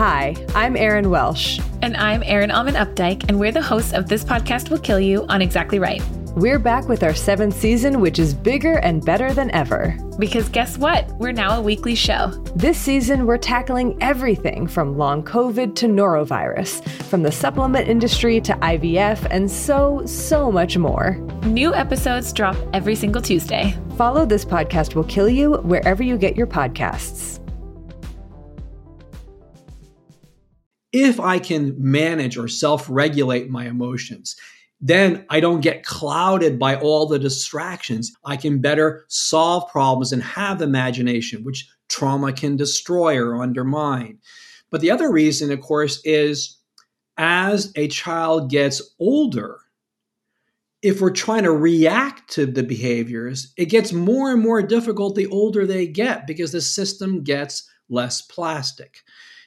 Hi, I'm Erin Welsh. And I'm Erin Allmann Updike, and we're the hosts of This Podcast Will Kill You on Exactly Right. We're back with our seventh season, which is bigger and better than ever. Because guess what? We're now a weekly show. This season, we're tackling everything from long COVID to norovirus, from the supplement industry to IVF, and so, so much more. New episodes drop every single Tuesday. Follow This Podcast Will Kill You wherever you get your podcasts. If I can manage or self regulate my emotions, then I don't get clouded by all the distractions. I can better solve problems and have imagination, which trauma can destroy or undermine. But the other reason, of course, is as a child gets older, if we're trying to react to the behaviors, it gets more and more difficult the older they get because the system gets less plastic.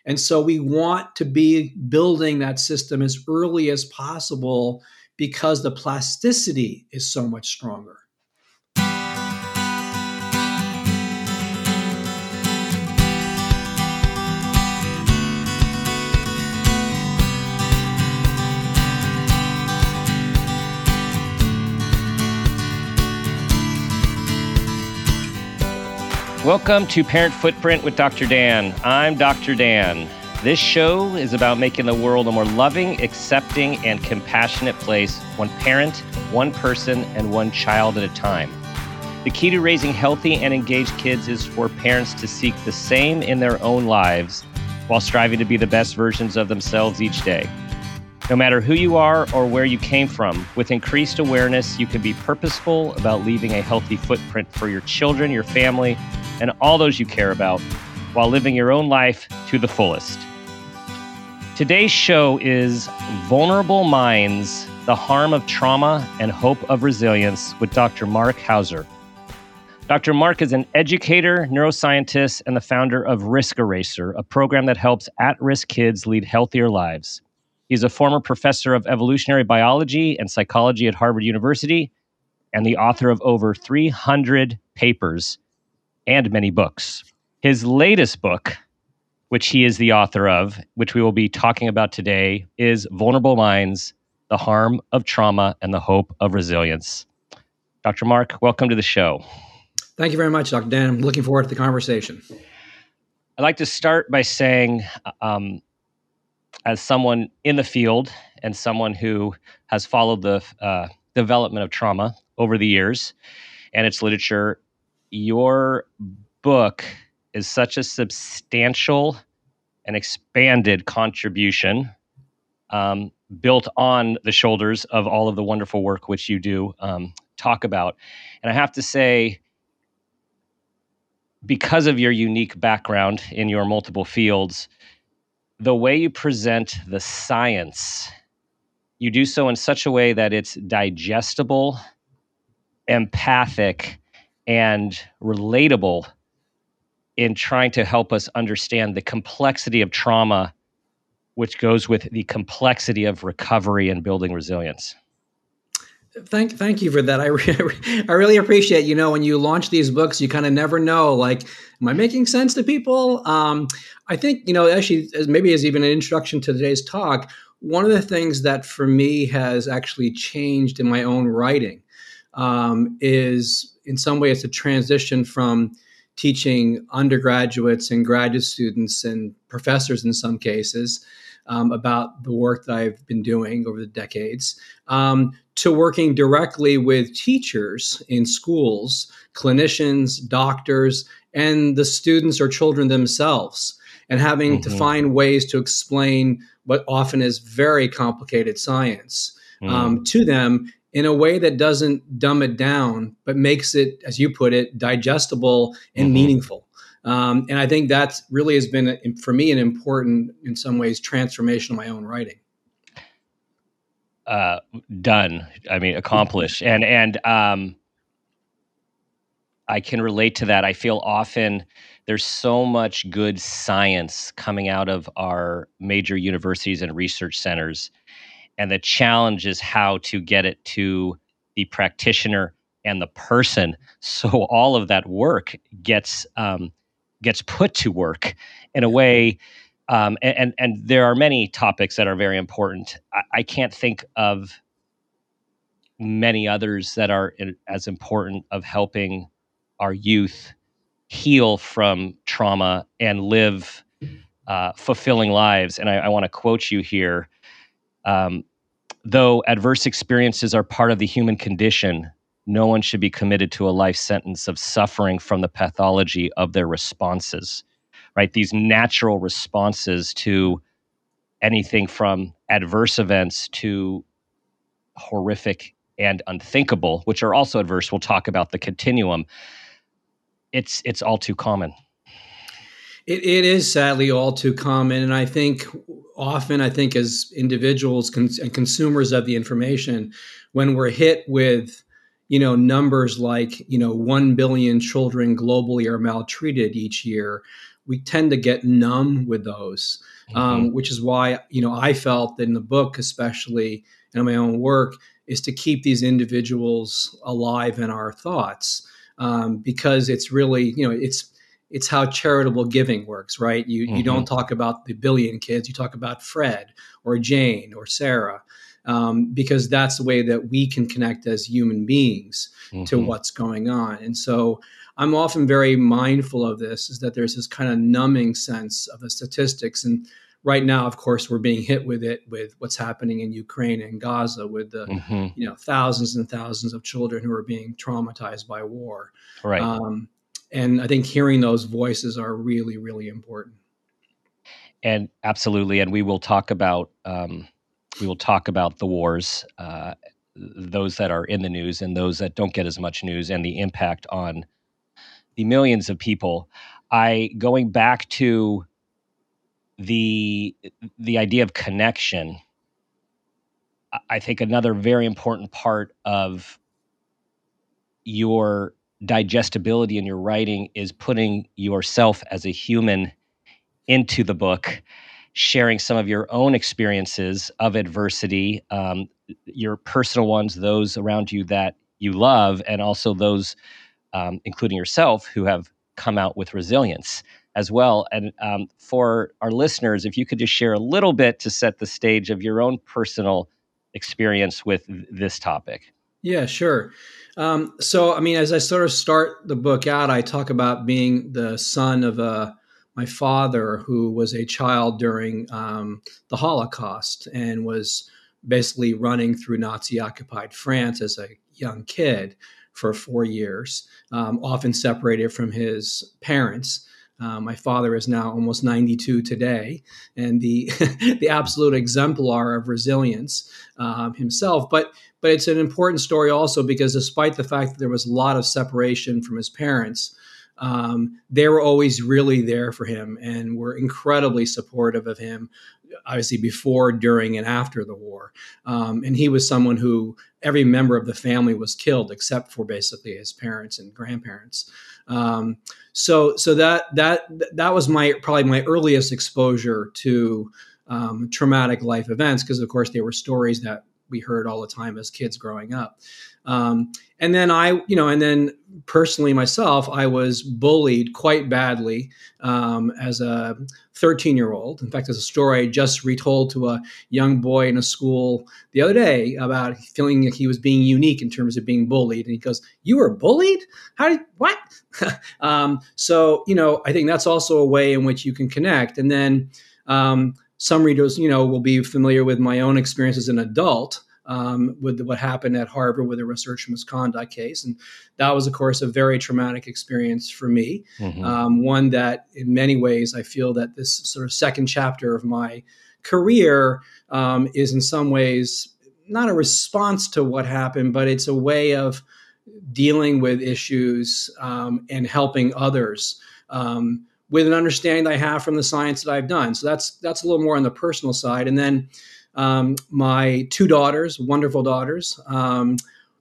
And so we want to be building that system as early as possible because the plasticity is so much stronger. Welcome to Parent Footprint with Dr. Dan. I'm Dr. Dan. This show is about making the world a more loving, accepting, and compassionate place, one parent, one person, and one child at a time. The key to raising healthy and engaged kids is for parents to seek the same in their own lives while striving to be the best versions of themselves each day. No matter who you are or where you came from, with increased awareness, you can be purposeful about leaving a healthy footprint for your children, your family, and all those you care about while living your own life to the fullest. Today's show is Vulnerable Minds The Harm of Trauma and Hope of Resilience with Dr. Marc Hauser. Dr. Marc is an educator, neuroscientist, and the founder of Risk Eraser, a program that helps at risk kids lead healthier lives. He's a former professor of evolutionary biology and psychology at Harvard University and the author of over 300 papers and many books. His latest book, which he is the author of, which we will be talking about today, is Vulnerable Minds The Harm of Trauma and the Hope of Resilience. Dr. Marc, welcome to the show. Thank you very much, Dr. Dan. I'm looking forward to the conversation. I'd like to start by saying, um, as someone in the field and someone who has followed the uh, development of trauma over the years and its literature, your book is such a substantial and expanded contribution um, built on the shoulders of all of the wonderful work which you do um, talk about. And I have to say, because of your unique background in your multiple fields, the way you present the science, you do so in such a way that it's digestible, empathic, and relatable in trying to help us understand the complexity of trauma, which goes with the complexity of recovery and building resilience. Thank, thank you for that. I, re- I really appreciate. You know, when you launch these books, you kind of never know. Like, am I making sense to people? Um, I think you know, actually, as maybe as even an introduction to today's talk, one of the things that for me has actually changed in my own writing um, is, in some way, it's a transition from teaching undergraduates and graduate students and professors in some cases um, about the work that I've been doing over the decades, um, to working directly with teachers in schools, clinicians, doctors, and the students or children themselves, and having mm-hmm. to find ways to explain what often is very complicated science mm. um, to them in a way that doesn't dumb it down, but makes it, as you put it, digestible and mm-hmm. meaningful. Um, and I think that's really has been for me an important, in some ways, transformation of my own writing. Uh, done. I mean, accomplished. and and um, I can relate to that. I feel often there's so much good science coming out of our major universities and research centers and the challenge is how to get it to the practitioner and the person. So all of that work gets um, gets put to work in a way um, and, and, and there are many topics that are very important. I, I can't think of many others that are as important of helping our youth heal from trauma and live uh, fulfilling lives. And i, I want to quote you here um, though adverse experiences are part of the human condition, no one should be committed to a life sentence of suffering from the pathology of their responses, right? These natural responses to anything from adverse events to horrific and unthinkable, which are also adverse. We'll talk about the continuum. It's it's all too common. It, it is sadly all too common. And I think often, I think as individuals cons- and consumers of the information, when we're hit with, you know, numbers like, you know, 1 billion children globally are maltreated each year, we tend to get numb with those, mm-hmm. um, which is why, you know, I felt that in the book, especially and in my own work, is to keep these individuals alive in our thoughts um, because it's really, you know, it's it's how charitable giving works, right? You mm-hmm. you don't talk about the billion kids, you talk about Fred or Jane or Sarah, um, because that's the way that we can connect as human beings mm-hmm. to what's going on. And so I'm often very mindful of this, is that there's this kind of numbing sense of the statistics and right now, of course, we're being hit with it with what's happening in Ukraine and Gaza, with the mm-hmm. you know thousands and thousands of children who are being traumatized by war. Right. Um, and I think hearing those voices are really, really important. And absolutely, and we will talk about um, we will talk about the wars, uh, those that are in the news and those that don't get as much news, and the impact on the millions of people. I going back to the the idea of connection. I think another very important part of your digestibility in your writing is putting yourself as a human into the book, sharing some of your own experiences of adversity, um, your personal ones, those around you that you love, and also those, um, including yourself, who have come out with resilience as well. And um, for our listeners, if you could just share a little bit to set the stage of your own personal experience with this topic. Yeah, sure. Um, so, I mean, as I sort of start the book out, I talk about being the son of a uh, my father who was a child during um, the Holocaust and was basically running through Nazi occupied France as a young kid for four years, um, often separated from his parents. Uh, my father is now almost 92 today, and the the absolute exemplar of resilience um, himself. But but it's an important story also because despite the fact that there was a lot of separation from his parents, um, they were always really there for him and were incredibly supportive of him, obviously before, during, and after the war. Um, and he was someone who every member of the family was killed except for basically his parents and grandparents. Um, so, so that that that was my probably my earliest exposure to um, traumatic life events because, of course, they were stories that we heard all the time as kids growing up. Um, and then I, you know, and then personally myself, I was bullied quite badly um, as a 13 year old. In fact, there's a story I just retold to a young boy in a school the other day about feeling like he was being unique in terms of being bullied. And he goes, You were bullied? How did, what? um, so, you know, I think that's also a way in which you can connect. And then, um, some readers, you know, will be familiar with my own experience as an adult um, with what happened at Harvard with the research misconduct case, and that was, of course, a very traumatic experience for me. Mm-hmm. Um, one that, in many ways, I feel that this sort of second chapter of my career um, is, in some ways, not a response to what happened, but it's a way of dealing with issues um, and helping others um, with an understanding that I have from the science that I've done. So that's that's a little more on the personal side. And then um, my two daughters, wonderful daughters. Um,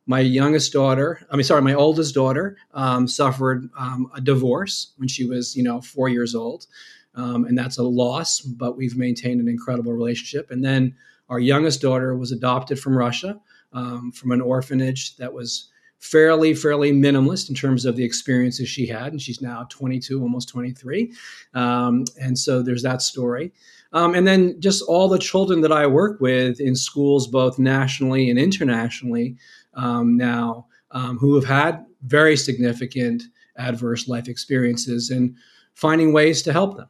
my youngest daughter, I mean, sorry, my oldest daughter um, suffered um, a divorce when she was, you know, four years old. Um, and that's a loss, but we've maintained an incredible relationship. And then our youngest daughter was adopted from Russia, um, from an orphanage that was fairly, fairly minimalist in terms of the experiences she had. And she's now 22, almost 23. Um, and so there's that story. Um, and then just all the children that I work with in schools, both nationally and internationally, um, now um, who have had very significant adverse life experiences and finding ways to help them.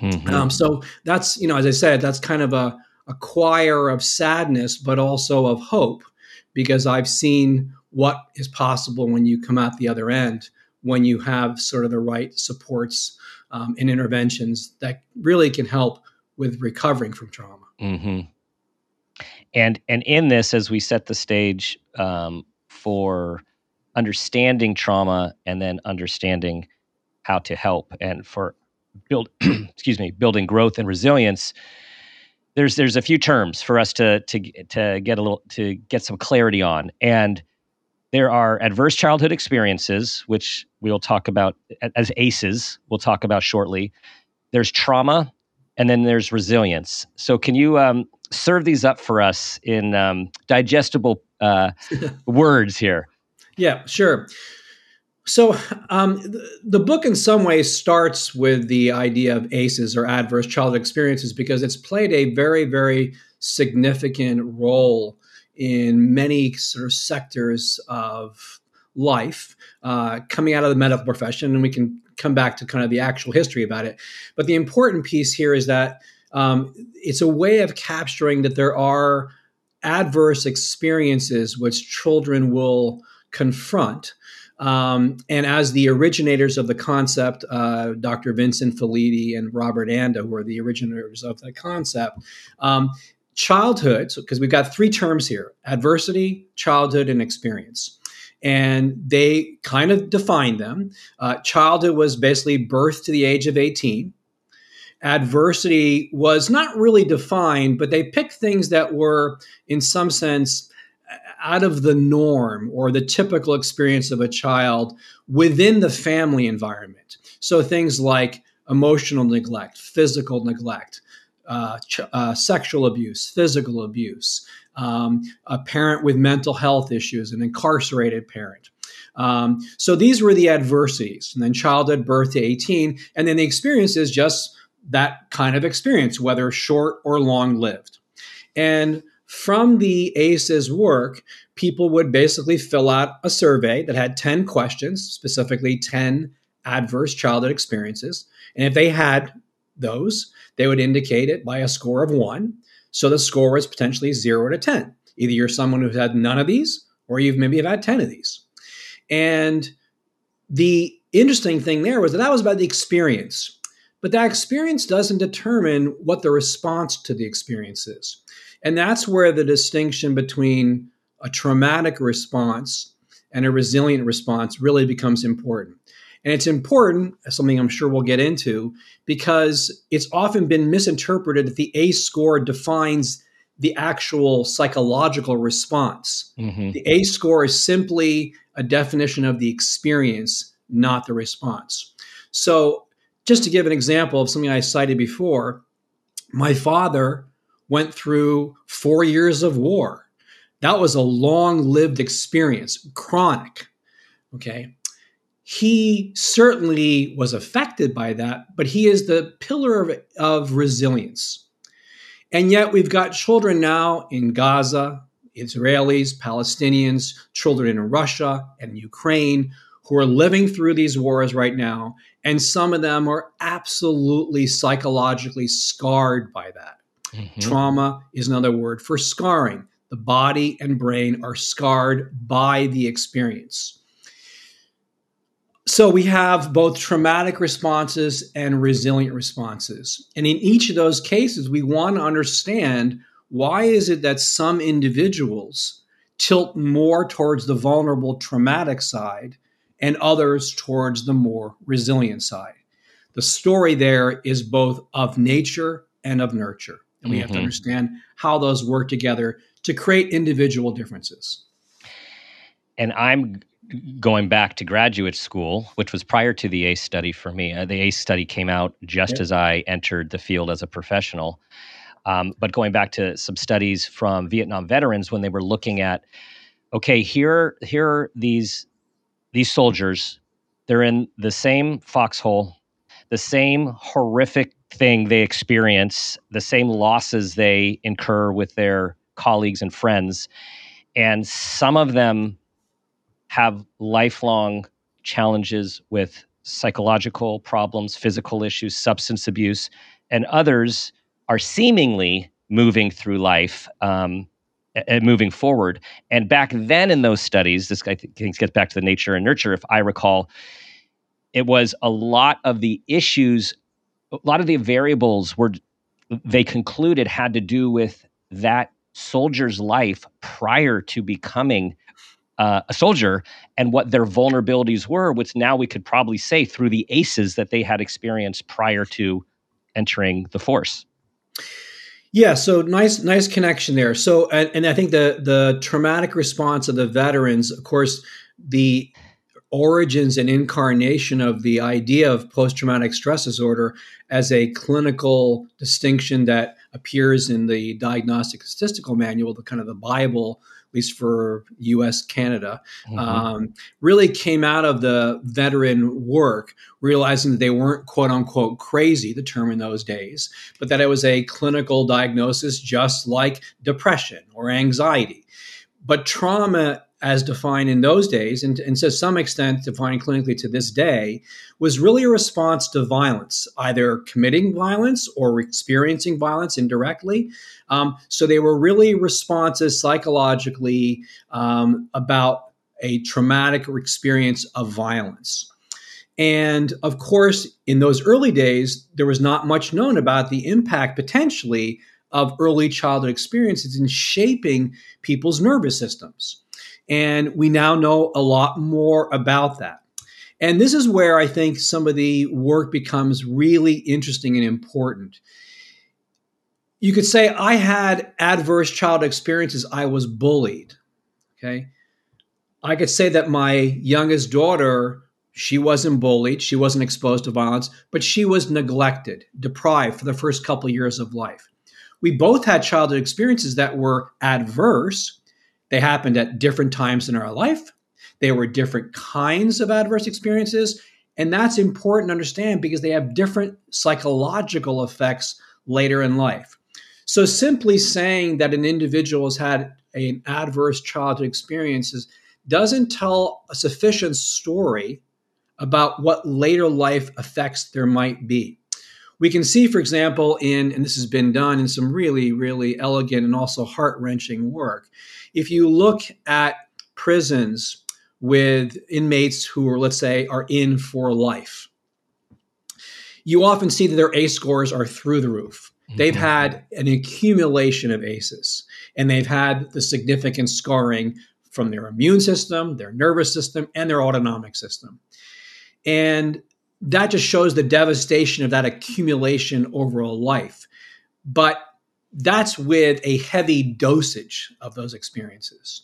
Mm-hmm. Um, so that's, you know, as I said, that's kind of a, a choir of sadness, but also of hope, because I've seen what is possible when you come out the other end, when you have sort of the right supports um, and interventions that really can help with recovering from trauma. Mm-hmm. And and in this, as we set the stage um, for understanding trauma and then understanding how to help and for build excuse me building growth and resilience there's there's a few terms for us to to to get a little to get some clarity on and there are adverse childhood experiences which we'll talk about as ACEs we'll talk about shortly there's trauma and then there's resilience so can you um, serve these up for us in um, digestible uh, words here. Yeah, sure. So um, the, the, book, in some ways, starts with the idea of ACEs or adverse childhood experiences because it's played a very, very significant role in many sort of sectors of life uh, coming out of the medical profession, and we can come back to kind of the actual history about it. But the important piece here is that um, it's a way of capturing that there are adverse experiences which children will confront. Um, and as the originators of the concept, uh, Dr. Vincent Felitti and Robert Anda, who are the originators of the concept, um, childhood, because so, we've got three terms here adversity, childhood, and experience. And they kind of define them. Uh, childhood was basically birth to the age of 18 adversity was not really defined, but they picked things that were, in some sense, out of the norm or the typical experience of a child within the family environment. So things like emotional neglect, physical neglect, uh, ch- uh, sexual abuse, physical abuse, um, a parent with mental health issues, an incarcerated parent. Um, so these were the adversities. And then childhood, birth to 18. And then the experience is just that kind of experience, whether short or long lived. And from the ACEs work, people would basically fill out a survey that had 10 questions, specifically 10 adverse childhood experiences. And if they had those, they would indicate it by a score of one. So the score was potentially zero to 10. Either you're someone who's had none of these, or you've maybe have had 10 of these. And the interesting thing there was that that was about the experience. But that experience doesn't determine what the response to the experience is. And that's where the distinction between a traumatic response and a resilient response really becomes important. And it's important, something I'm sure we'll get into, because it's often been misinterpreted that the ACE score defines the actual psychological response. Mm-hmm. The ACE score is simply a definition of the experience, not the response. So just to give an example of something I cited before, my father went through four years of war. That was a long lived experience, chronic. Okay. He certainly was affected by that, but he is the pillar of, of resilience. And yet we've got children now in Gaza, Israelis, Palestinians, children in Russia and Ukraine who are living through these wars right now and some of them are absolutely psychologically scarred by that. Mm-hmm. Trauma is another word for scarring. The body and brain are scarred by the experience. So we have both traumatic responses and resilient responses. And in each of those cases, we want to understand why is it that some individuals tilt more towards the vulnerable traumatic side and others towards the more resilient side? The story there is both of nature and of nurture. And we mm-hmm. have to mm-hmm. understand how those work together to create individual differences. And I'm going back to graduate school, which was prior to the ACE study for me. Uh, the ACE study came out just as I entered the field as a professional. Um, but going back to some studies from Vietnam veterans when they were looking at, okay, here here are these these soldiers. They're in the same foxhole, the same horrific thing they experience, the same losses they incur with their colleagues and friends, and some of them have lifelong challenges with psychological problems, physical issues, substance abuse, and others are seemingly moving through life um, moving forward. And back then in those studies, this I think gets back to the nature and nurture. If I recall, it was a lot of the issues, a lot of the variables were they concluded had to do with that soldier's life prior to becoming uh, a soldier and what their vulnerabilities were, which now we could probably say through the ACEs that they had experienced prior to entering the force. Yeah, so nice, nice connection there. So, and, and I think the the traumatic response of the veterans, of course, the origins and incarnation of the idea of post traumatic stress disorder as a clinical distinction that appears in the diagnostic statistical manual, the kind of the Bible at least for US Canada, mm-hmm. um, really came out of the veteran work, realizing that they weren't quote unquote crazy, the term in those days, but that it was a clinical diagnosis just like depression or anxiety. But trauma as defined in those days, and, and to some extent defined clinically to this day, was really a response to violence, either committing violence or experiencing violence indirectly. Um, so they were really responses psychologically um, about a traumatic experience of violence. And of course, in those early days, there was not much known about the impact potentially of early childhood experiences in shaping people's nervous systems. And we now know a lot more about that. And this is where I think some of the work becomes really interesting and important. You could say I had adverse child experiences. I was bullied. Okay. I could say that my youngest daughter, she wasn't bullied, she wasn't exposed to violence, but she was neglected, deprived for the first couple years of life. We both had childhood experiences that were adverse, they happened at different times in our life. They were different kinds of adverse experiences. And that's important to understand because they have different psychological effects later in life. So simply saying that an individual has had an adverse childhood experiences doesn't tell a sufficient story about what later life effects there might be. We can see, for example, in, and this has been done in some really, really elegant and also heart wrenching work. If you look at prisons with inmates who are, let's say, are in for life, you often see that their ACE scores are through the roof. Mm-hmm. They've had an accumulation of ACEs, and they've had the significant scarring from their immune system, their nervous system, and their autonomic system. And that just shows the devastation of that accumulation over a life. But that's with a heavy dosage of those experiences.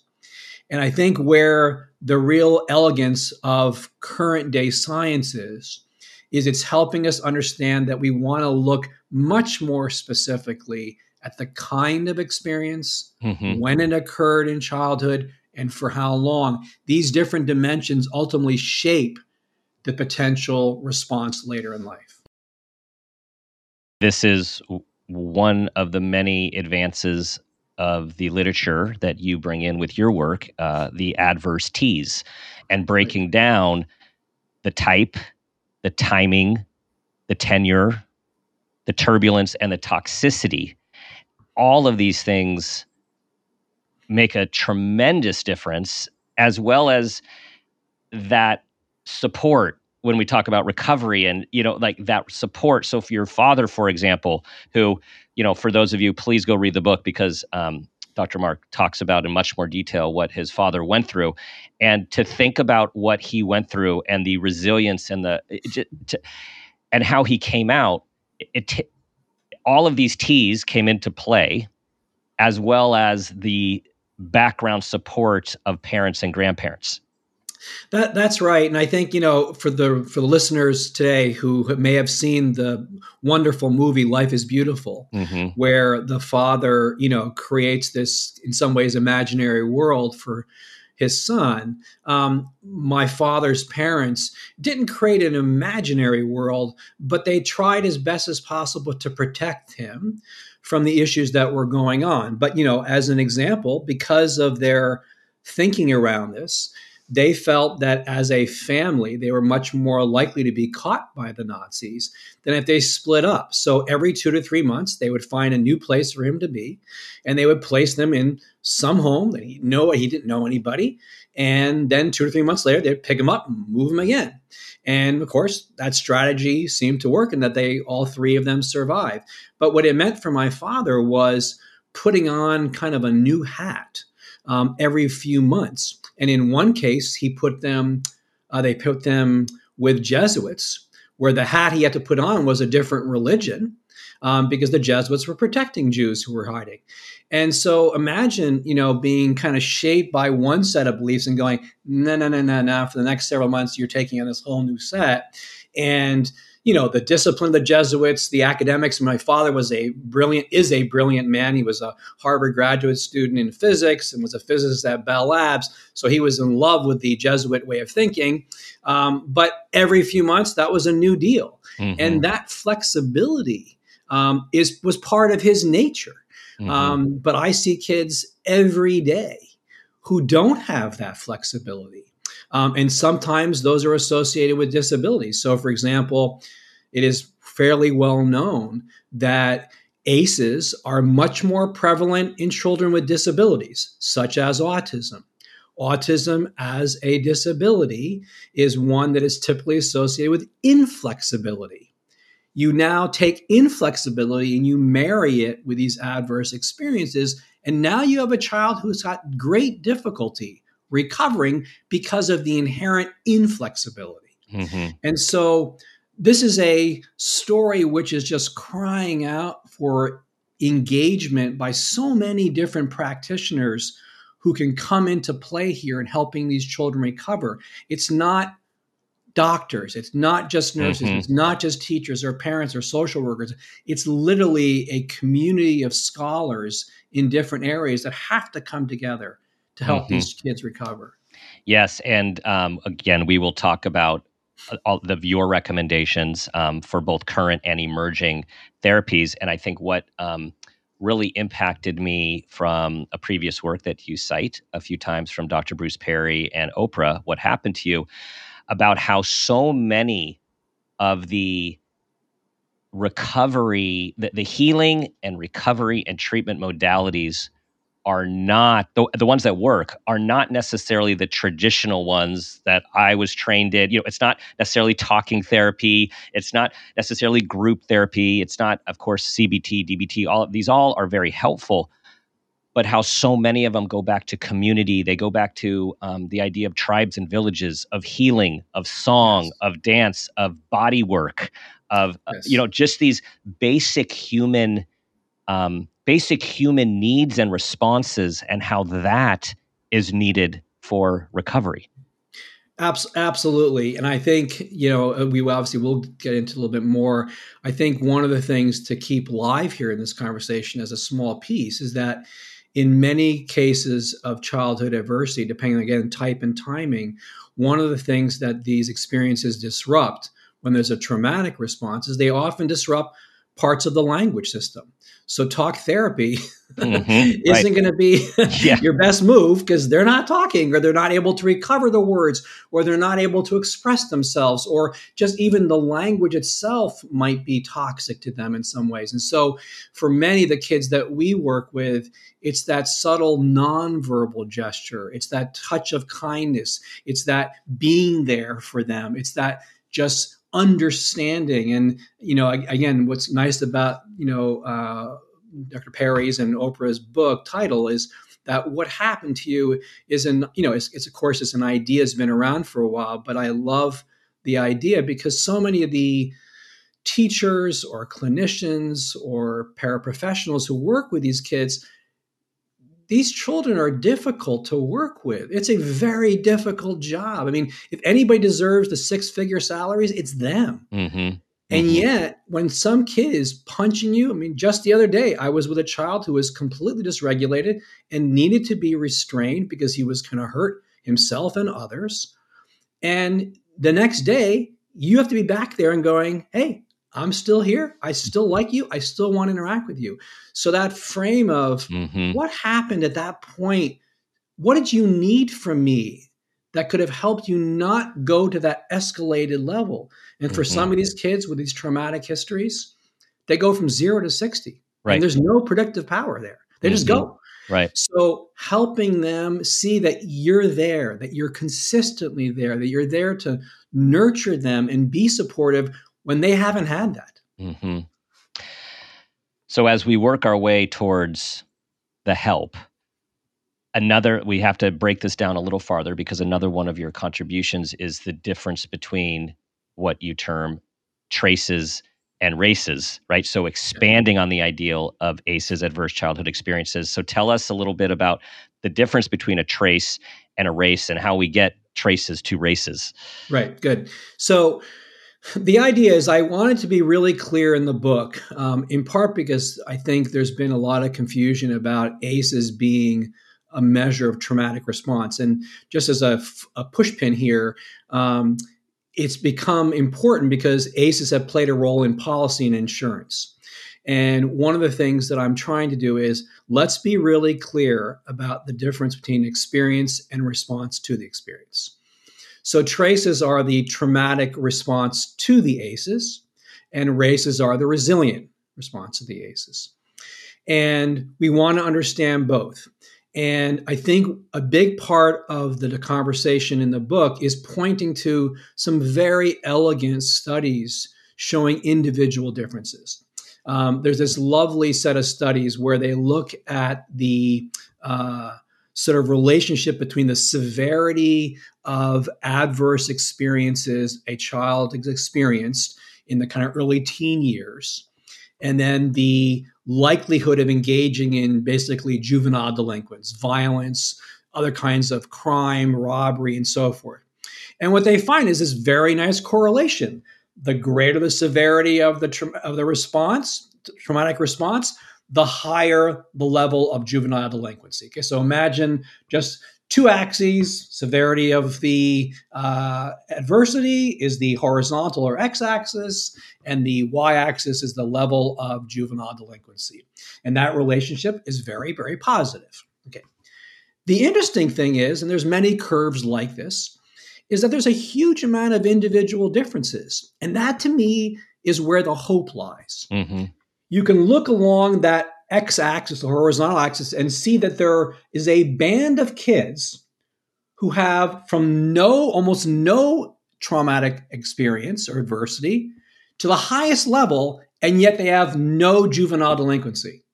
And I think where the real elegance of current day science is, is it's helping us understand that we want to look much more specifically at the kind of experience, mm-hmm. when it occurred in childhood, and for how long. These different dimensions ultimately shape the potential response later in life. This is one of the many advances of the literature that you bring in with your work, uh, the adverse T's, and breaking down the type, the timing, the tenure, the turbulence, and the toxicity. All of these things make a tremendous difference, as well as that support when we talk about recovery and you know like that support. So for your father for example who you know for those of you please go read the book because um, dr marc talks about in much more detail what his father went through. And to think about what he went through and the resilience and the to, and how he came out it, it all of these t's came into play as well as the background support of parents and grandparents that that's right, and I think you know for the for the listeners today who may have seen the wonderful movie Life is Beautiful, mm-hmm. where the father you know creates this in some ways imaginary world for his son. Um, my father's parents didn't create an imaginary world, but they tried as best as possible to protect him from the issues that were going on. But you know, as an example, because of their thinking around this they felt that as a family, they were much more likely to be caught by the Nazis than if they split up. So every two to three months, they would find a new place for him to be, and they would place them in some home that he know he didn't know anybody, and then two or three months later, they'd pick him up and move him again. And of course, that strategy seemed to work, and that they all three of them survived. But what it meant for my father was putting on kind of a new hat um, every few months and in one case, he put them, uh, they put them with Jesuits, where the hat he had to put on was a different religion um, because the Jesuits were protecting Jews who were hiding. And so imagine, you know, being kind of shaped by one set of beliefs and going, no, no, no, no, no. For the next several months, you're taking on this whole new set. And you know the discipline of the jesuits the academics. My father was a brilliant is a brilliant man. He was a harvard graduate student in physics and was a physicist at bell labs. So he was in love with the jesuit way of thinking. Um, but every few months that was a new deal. Mm-hmm. and that flexibility um, is was part of his nature. Mm-hmm. um, but i see kids every day who don't have that flexibility um, and sometimes those are associated with disabilities. So, for example, it is fairly well known that ACEs are much more prevalent in children with disabilities, such as autism. Autism as a disability is one that is typically associated with inflexibility. You now take inflexibility and you marry it with these adverse experiences, and now you have a child who's got great difficulty recovering because of the inherent inflexibility. Mm-hmm. And so this is a story which is just crying out for engagement by so many different practitioners who can come into play here in helping these children recover. It's not doctors, it's not just nurses, mm-hmm. it's not just teachers or parents or social workers. It's literally a community of scholars in different areas that have to come together to help mm-hmm. these kids recover. Yes, and um, again, we will talk about uh, all the your recommendations um, for both current and emerging therapies. And I think what um, really impacted me from a previous work that you cite a few times from Dr. Bruce Perry and Oprah, what happened to you, about how so many of the recovery, the, the healing and recovery and treatment modalities are not the, the ones that work are not necessarily the traditional ones that I was trained in. You know, it's not necessarily talking therapy. It's not necessarily group therapy. It's not, of course, CBT, DBT. All of these all are very helpful, but how so many of them go back to community. They go back to um, the idea of tribes and villages, of healing, of song, yes. of dance, of body work, of uh, yes. uh, you know, just these basic human. Um, basic human needs and responses and how that is needed for recovery. Absolutely. And I think, you know, uh, we obviously will get into a little bit more. I think one of the things to keep live here in this conversation as a small piece is that in many cases of childhood adversity, depending again type and timing, one of the things that these experiences disrupt when there's a traumatic response is they often disrupt parts of the language system. So talk therapy mm-hmm, isn't right. going to be yeah. your best move because they're not talking or they're not able to recover the words or they're not able to express themselves or just even the language itself might be toxic to them in some ways. And so for many of the kids that we work with, it's that subtle nonverbal gesture. It's that touch of kindness. It's that being there for them. It's that just understanding. And you know, again, what's nice about you know uh, Dr. Perry's and Oprah's book title is that what happened to you is an you know it's, it's of course it's an idea has been around for a while, but I love the idea because so many of the teachers or clinicians or paraprofessionals who work with these kids these children are difficult to work with. It's a very difficult job. I mean, if anybody deserves the six figure salaries, it's them. Mm-hmm. And mm-hmm. yet, when some kid is punching you, I mean, just the other day, I was with a child who was completely dysregulated and needed to be restrained because he was going to hurt himself and others. And the next day, you have to be back there and going, hey, I'm still here. I still like you. I still want to interact with you. So that frame of mm-hmm. what happened at that point, what did you need from me that could have helped you not go to that escalated level? And for mm-hmm. some of these kids with these traumatic histories, they go from zero to 60. Right. And there's no predictive power there. They mm-hmm. just go. Right. So helping them see that you're there, that you're consistently there, that you're there to nurture them and be supportive when they haven't had that. Mm-hmm. So as we work our way towards the help, another we have to break this down a little farther because another one of your contributions is the difference between what you term traces and races, right? So expanding on the ideal of ACEs, adverse childhood experiences. So tell us a little bit about the difference between a trace and a race and how we get traces to races. Right, good. So the idea is I wanted to be really clear in the book, um, in part because I think there's been a lot of confusion about ACEs being a measure of traumatic response. And just as a, a pushpin here, um, it's become important because ACEs have played a role in policy and insurance. And one of the things that I'm trying to do is let's be really clear about the difference between experience and response to the experience. So traces are the traumatic response to the ACEs, and races are the resilient response to the ACEs. And we want to understand both. And I think a big part of the conversation in the book is pointing to some very elegant studies showing individual differences. Um, there's this lovely set of studies where they look at the uh, sort of relationship between the severity of adverse experiences a child has experienced in the kind of early teen years, and then the likelihood of engaging in basically juvenile delinquents, violence, other kinds of crime, robbery, and so forth. And what they find is this very nice correlation. The greater the severity of the tra- of the response, traumatic response, the higher the level of juvenile delinquency. Okay, so imagine just two axes severity of the uh, adversity is the horizontal or x axis, and the y axis is the level of juvenile delinquency. And that relationship is very, very positive. Okay. The interesting thing is, and there's many curves like this, is that there's a huge amount of individual differences. And that to me is where the hope lies. Mm-hmm you can look along that x axis, the horizontal axis, and see that there is a band of kids who have from no, almost no traumatic experience or adversity to the highest level, and yet they have no juvenile delinquency.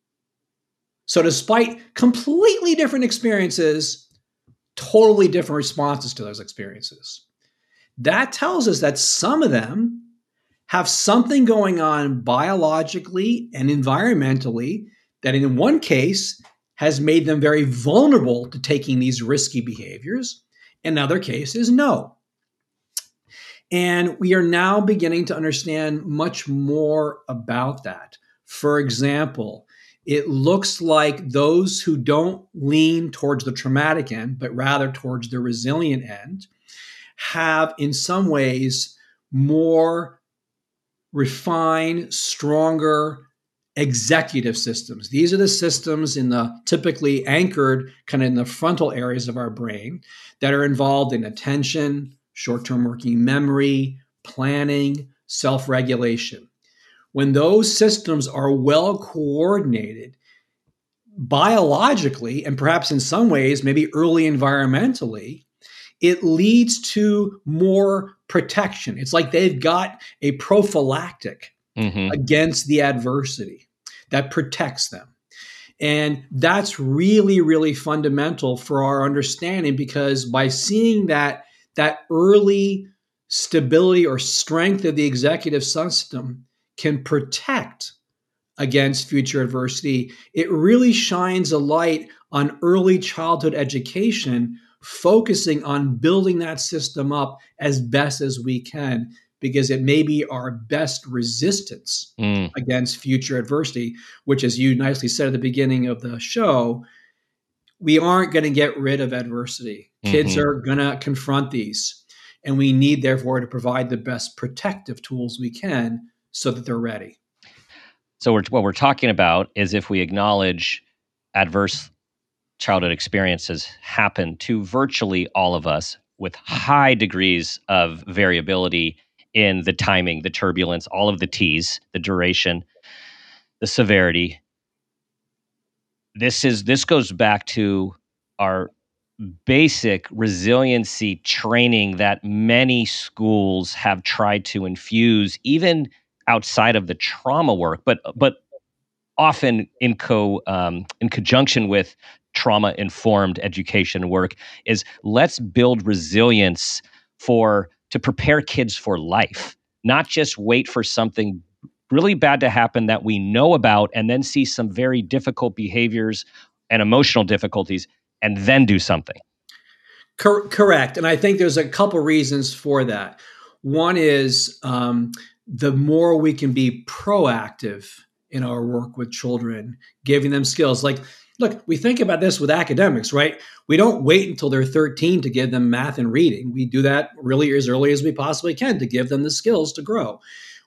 So, despite completely different experiences, totally different responses to those experiences. That tells us that some of them have something going on biologically and environmentally that, in one case, has made them very vulnerable to taking these risky behaviors. In other cases, no. And we are now beginning to understand much more about that. For example, it looks like those who don't lean towards the traumatic end, but rather towards the resilient end, have in some ways more refine stronger executive systems. These are the systems in the typically anchored kind of in the frontal areas of our brain that are involved in attention, short-term working memory, planning, self-regulation. When those systems are well coordinated biologically and perhaps in some ways maybe early environmentally, it leads to more protection. It's like they've got a prophylactic mm-hmm. against the adversity that protects them. And that's really, really fundamental for our understanding because by seeing that that early stability or strength of the executive system can protect against future adversity, it really shines a light on early childhood education, focusing on building that system up as best as we can because it may be our best resistance mm. against future adversity, which, as you nicely said at the beginning of the show, we aren't going to get rid of adversity. Mm-hmm. Kids are going to confront these. And we need, therefore, to provide the best protective tools we can so that they're ready. So, we're, what we're talking about is if we acknowledge adverse childhood experiences happen to virtually all of us with high degrees of variability in the timing, the turbulence, all of the T's, the duration, the severity. This is this goes back to our basic resiliency training that many schools have tried to infuse even outside of the trauma work but but often in co um, in conjunction with trauma informed education work is let's build resilience for to prepare kids for life, not just wait for something really bad to happen that we know about and then see some very difficult behaviors and emotional difficulties and then do something. Cor- correct. And I think there's a couple reasons for that. One is um, the more we can be proactive in our work with children, giving them skills like look, we think about this with academics, right? We don't wait until they're 13 to give them math and reading. We do that really as early as we possibly can to give them the skills to grow.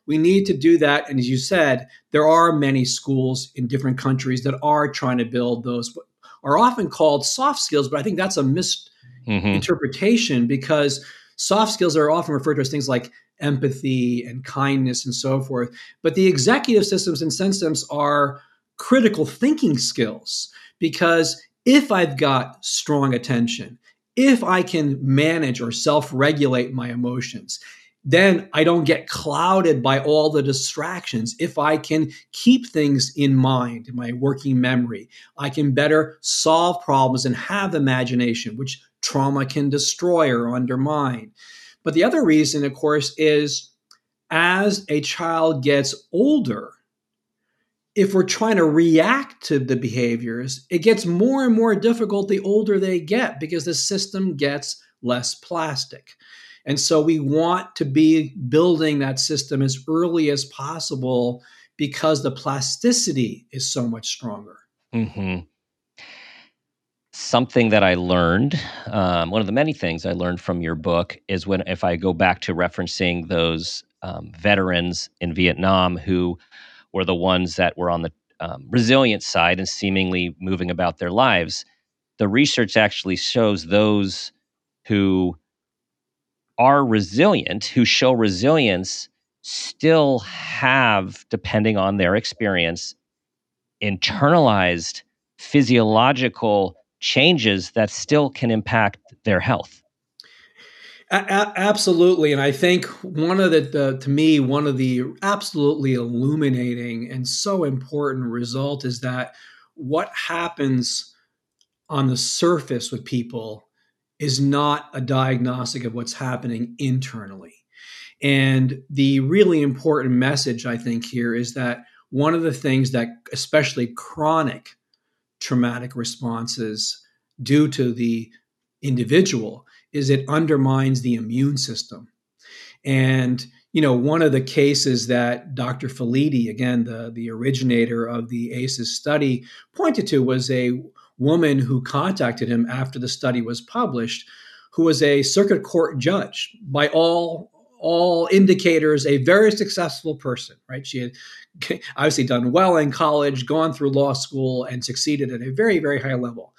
We need to do that. And as you said, there are many schools in different countries that are trying to build those, are often called soft skills, but I think that's a misinterpretation mm-hmm. because soft skills are often referred to as things like empathy and kindness and so forth. But the executive systems and systems are critical thinking skills because if I've got strong attention, if I can manage or self regulate my emotions, then I don't get clouded by all the distractions. If I can keep things in mind, in my working memory, I can better solve problems and have imagination, which trauma can destroy or undermine. But the other reason, of course, is as a child gets older, if we're trying to react to the behaviors, it gets more and more difficult the older they get because the system gets less plastic. And so we want to be building that system as early as possible because the plasticity is so much stronger. Mm-hmm. Something that I learned, um, one of the many things I learned from your book is when, if I go back to referencing those um, veterans in Vietnam who were the ones that were on the um, resilient side and seemingly moving about their lives. The research actually shows those who are resilient, who show resilience, still have, depending on their experience, internalized physiological changes that still can impact their health. A- absolutely, and I think one of the, to me one of the absolutely illuminating and so important result is that what happens on the surface with people is not a diagnostic of what's happening internally. And the really important message I think here is that one of the things that especially chronic traumatic responses do to the individual is it undermines the immune system. And you know, one of the cases that Dr. Felitti, again, the, the originator of the ACEs study, pointed to was a woman who contacted him after the study was published, who was a circuit court judge by all all indicators a very successful person right she had obviously done well in college gone through law school and succeeded at a very very high level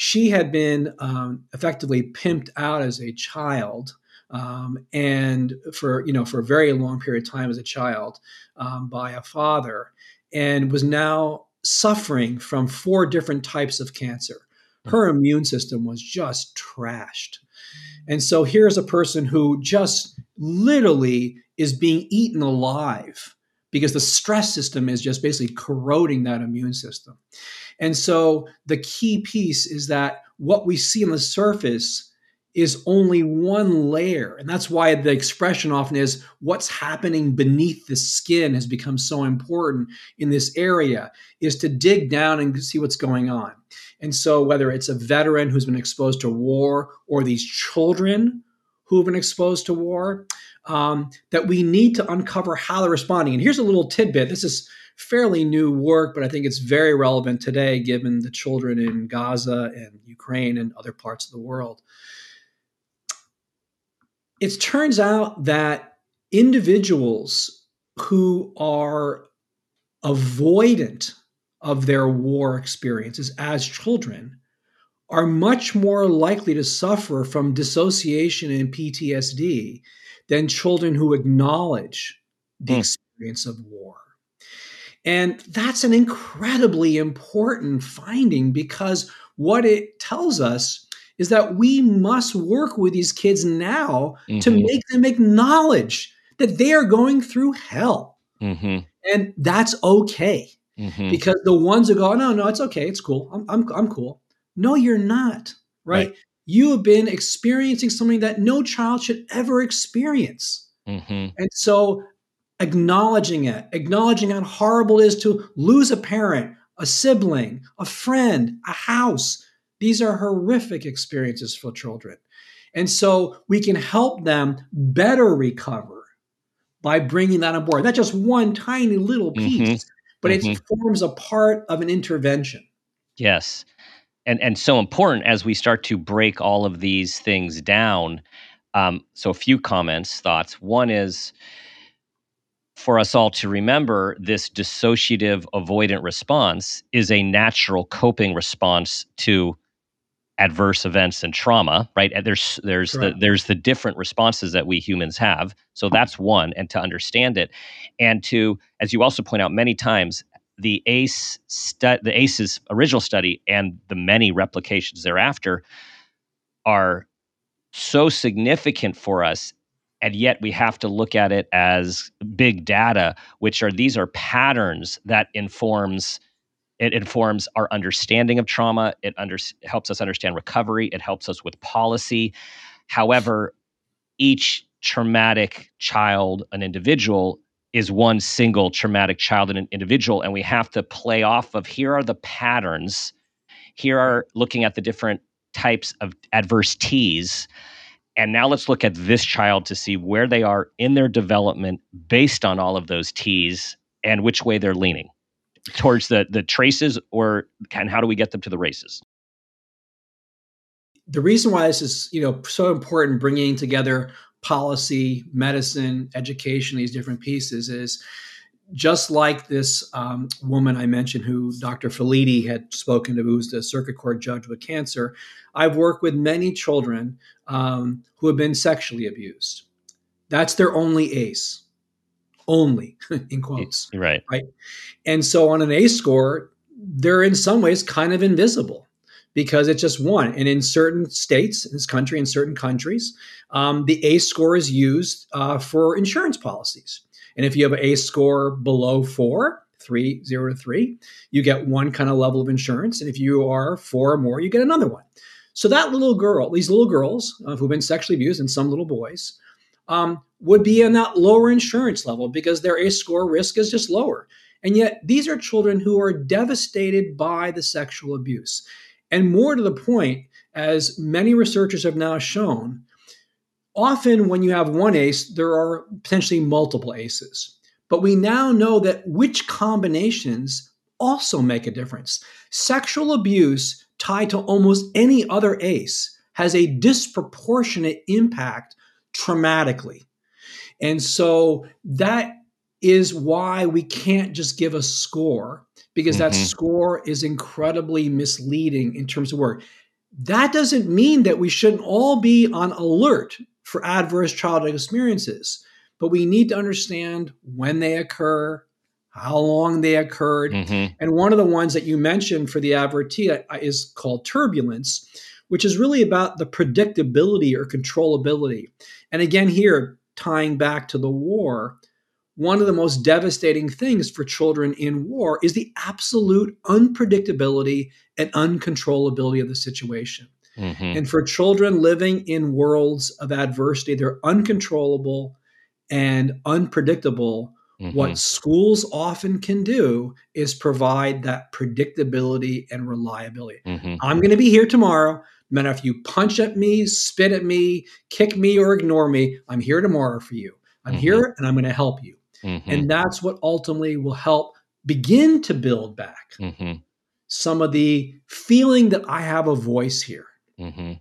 she had been um, effectively pimped out as a child um, and for you know for a very long period of time as a child um, by a father and was now suffering from four different types of cancer her immune system was just trashed. And so here's a person who just literally is being eaten alive because the stress system is just basically corroding that immune system. And so the key piece is that what we see on the surface is only one layer. And that's why the expression often is what's happening beneath the skin has become so important in this area is to dig down and see what's going on. And so whether it's a veteran who's been exposed to war or these children who have been exposed to war, um, that we need to uncover how they're responding. And here's a little tidbit. This is fairly new work, but I think it's very relevant today given the children in Gaza and Ukraine and other parts of the world. It turns out that individuals who are avoidant of their war experiences as children are much more likely to suffer from dissociation and PTSD than children who acknowledge the mm. experience of war. And that's an incredibly important finding because what it tells us is that we must work with these kids now mm-hmm. to make them acknowledge that they are going through hell. Mm-hmm. And that's okay. Mm-hmm. Because the ones who go, no, no, it's okay, it's cool, I'm, I'm, I'm cool. No, you're not, right? right? You have been experiencing something that no child should ever experience. Mm-hmm. And so acknowledging it, acknowledging how horrible it is to lose a parent, a sibling, a friend, a house. These are horrific experiences for children. And so we can help them better recover by bringing that on board. Not just one tiny little mm-hmm. piece, mm-hmm. but mm-hmm. it forms a part of an intervention. Yes. And, and so important as we start to break all of these things down. Um, so, a few comments, thoughts. One is, for us all to remember this dissociative avoidant response is a natural coping response to adverse events and trauma right and there's there's the there's the different responses that we humans have so that's one and to understand it and to as you also point out many times the ace stu- the ace's original study and the many replications thereafter are so significant for us and yet we have to look at it as big data which are these are patterns that informs it informs our understanding of trauma. It under, helps us understand recovery. It helps us with policy. However each traumatic child an individual is one single traumatic child and an individual and we have to play off of here are the patterns here are looking at the different types of adverse t's and now let's look at this child to see where they are in their development based on all of those T's and which way they're leaning towards the the traces or and how do we get them to the races? The reason why this is, you know, so important bringing together policy, medicine, education, these different pieces is just like this um, woman I mentioned, who Dr. Felitti had spoken to, who's the circuit court judge with cancer, I've worked with many children um, who have been sexually abused. That's their only ACE, only in quotes. Right. Right. And so on an ACE score, they're in some ways kind of invisible because it's just one. And in certain states, in this country, in certain countries, um, the ACE score is used uh, for insurance policies. And if you have an ACE score below four, three, zero to three, you get one kind of level of insurance. And if you are four or more, you get another one. So that little girl, these little girls uh, who've been sexually abused, and some little boys, um, would be in that lower insurance level because their ACE score risk is just lower. And yet, these are children who are devastated by the sexual abuse. And more to the point, as many researchers have now shown, often when you have one ACE, there are potentially multiple ACEs. But we now know that which combinations also make a difference. Sexual abuse tied to almost any other ACE has a disproportionate impact traumatically. And so that is why we can't just give a score because mm-hmm. that score is incredibly misleading in terms of work. That doesn't mean that we shouldn't all be on alert for adverse childhood experiences, but we need to understand when they occur, how long they occurred. Mm-hmm. And one of the ones that you mentioned for the avertita uh, is called turbulence, which is really about the predictability or controllability. And again, here, tying back to the war, one of the most devastating things for children in war is the absolute unpredictability and uncontrollability of the situation. Mm-hmm. And for children living in worlds of adversity, they're uncontrollable and unpredictable. Mm-hmm. What schools often can do is provide that predictability and reliability. Mm-hmm. I'm going to be here tomorrow. No matter if you punch at me, spit at me, kick me, or ignore me, I'm here tomorrow for you. I'm mm-hmm. here and I'm going to help you. Mm-hmm. And that's what ultimately will help begin to build back mm-hmm. some of the feeling that I have a voice here. Mm-hmm.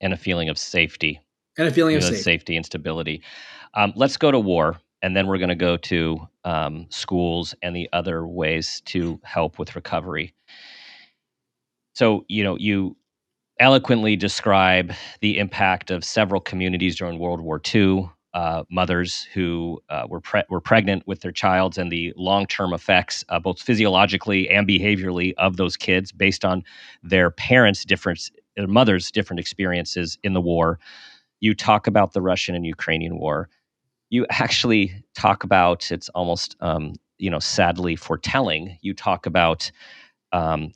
And a feeling of safety. And a feeling you of safety. safety. and stability. Um, let's go to war, and then we're going to go to um, schools and the other ways to help with recovery. So, you know, you eloquently describe the impact of several communities during World War II, uh, mothers who uh, were pre- were pregnant with their child, and the long term effects, uh, both physiologically and behaviorally, of those kids based on their parents' different, their mothers' different experiences in the war. You talk about the Russian and Ukrainian war. You actually talk about it's almost um, you know sadly foretelling. You talk about um,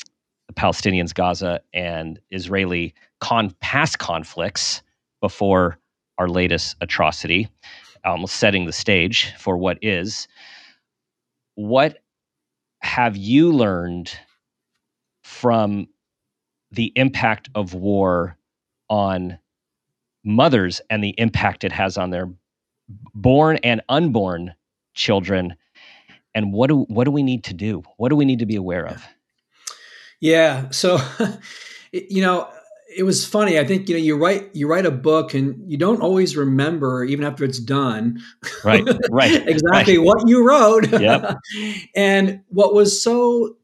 the Palestinians, Gaza, and Israeli con- past conflicts before our latest atrocity, almost setting the stage for what is. What have you learned from the impact of war on mothers and the impact it has on their born and unborn children? And what do what do we need to do? What do we need to be aware of? Yeah. So, you know, it was funny. I think you know you write you write a book and you don't always remember even after it's done. Right. Right. exactly right. what you wrote. Yep. and what was so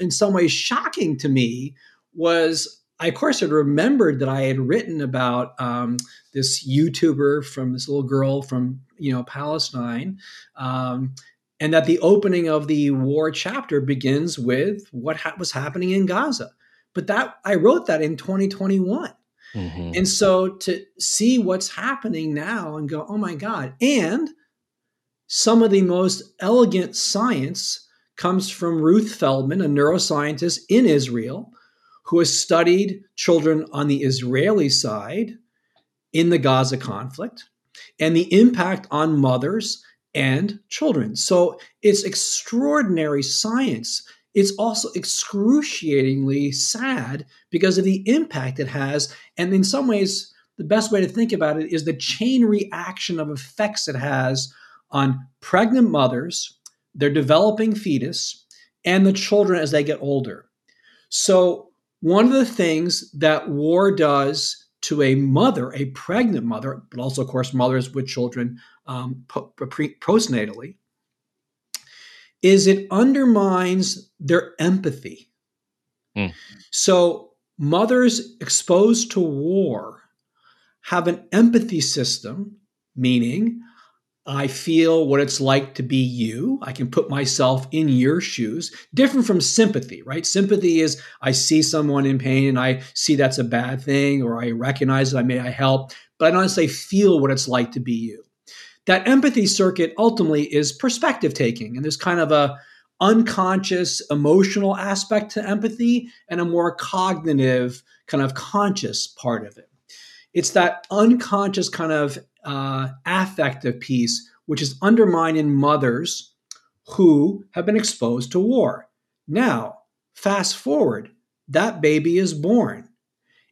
in some ways shocking to me was I of course had remembered that I had written about um, this YouTuber from this little girl from you know Palestine. Um, and that the opening of the war chapter begins with what ha- was happening in Gaza. But that I wrote that in 2021. Mm-hmm. And so to see what's happening now and go, oh my God. And some of the most elegant science comes from Ruth Feldman, a neuroscientist in Israel, who has studied children on the Israeli side in the Gaza conflict and the impact on mothers and children. So it's extraordinary science. It's also excruciatingly sad because of the impact it has. And in some ways, the best way to think about it is the chain reaction of effects it has on pregnant mothers, their developing fetus, and the children as they get older. So, one of the things that war does to a mother, a pregnant mother, but also, of course, mothers with children um, postnatally, is it undermines their empathy. Mm. So, mothers exposed to war have an empathy system, meaning I feel what it's like to be you. I can put myself in your shoes. Different from sympathy, right? Sympathy is I see someone in pain and I see that's a bad thing, or I recognize that I may I help, but I don't necessarily feel what it's like to be you. That empathy circuit ultimately is perspective taking, and there's kind of a unconscious emotional aspect to empathy and a more cognitive kind of conscious part of it. It's that unconscious kind of uh, affective piece, which is undermined in mothers who have been exposed to war. Now, fast forward, that baby is born.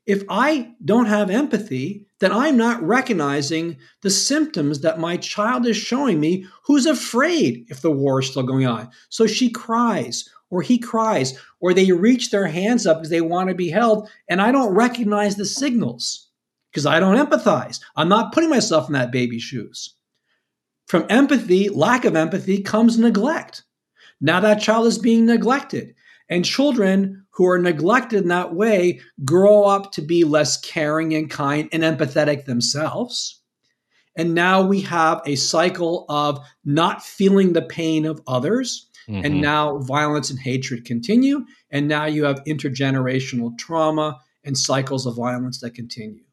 If I don't have empathy, then I'm not recognizing the symptoms that my child is showing me who's afraid if the war is still going on. So she cries, or he cries, or they reach their hands up because they want to be held, and I don't recognize the signals because I don't empathize. I'm not putting myself in that baby's shoes. From empathy, lack of empathy, comes neglect. Now that child is being neglected. And children who are neglected in that way grow up to be less caring and kind and empathetic themselves. And now we have a cycle of not feeling the pain of others. Mm-hmm. And now violence and hatred continue. And now you have intergenerational trauma and cycles of violence that continue.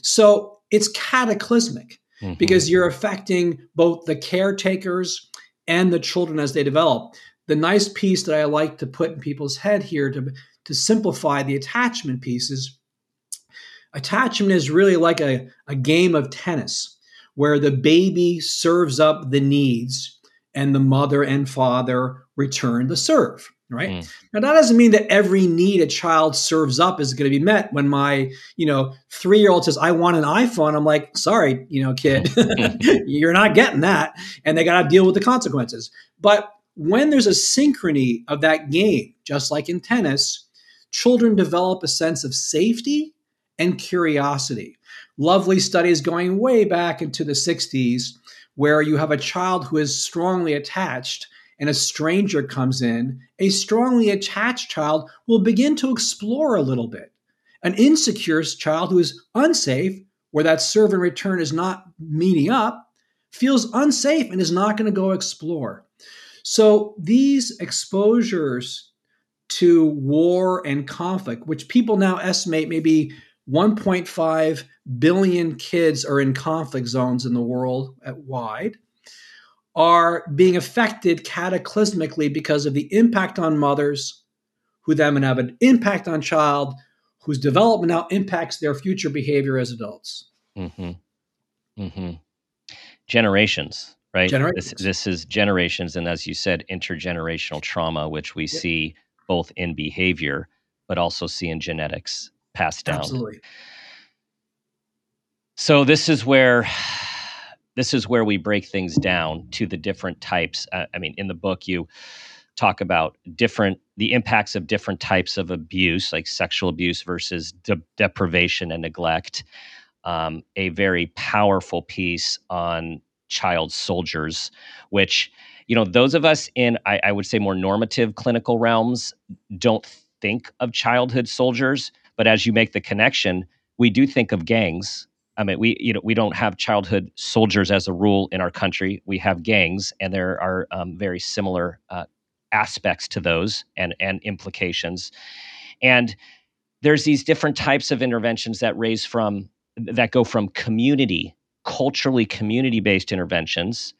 So it's cataclysmic mm-hmm. because you're affecting both the caretakers and the children as they develop. The nice piece that I like to put in people's head here to, to simplify the attachment pieces. attachment is really like a, a game of tennis where the baby serves up the needs and the mother and father return the serve right mm. now that doesn't mean that every need a child serves up is going to be met when my you know three year old says i want an iphone i'm like sorry you know kid you're not getting that and they got to deal with the consequences but when there's a synchrony of that game just like in tennis children develop a sense of safety and curiosity lovely studies going way back into the 60s where you have a child who is strongly attached and a stranger comes in, a strongly attached child will begin to explore a little bit. An insecure child who is unsafe, where that serve and return is not meeting up, feels unsafe and is not going to go explore. So these exposures to war and conflict, which people now estimate maybe 1.5 billion kids are in conflict zones in the world at wide are being affected cataclysmically because of the impact on mothers, who then have an impact on child, whose development now impacts their future behavior as adults. Mm-hmm. Mm-hmm. Generations, right? This, this, is generations, and as you said, intergenerational trauma, which we yep. see both in behavior, but also see in genetics passed down. Absolutely. So this is where this is where we break things down to the different types. Uh, I mean, in the book, you talk about different the impacts of different types of abuse, like sexual abuse versus de- deprivation and neglect. Um, a very powerful piece on child soldiers, which you know those of us in I, I would say more normative clinical realms don't think of childhood soldiers, but as you make the connection, we do think of gangs I mean, we you know we don't have childhood soldiers as a rule in our country. We have gangs, and there are um, very similar uh, aspects to those and and implications. And there's these different types of interventions that raise from that go from community, culturally community based interventions,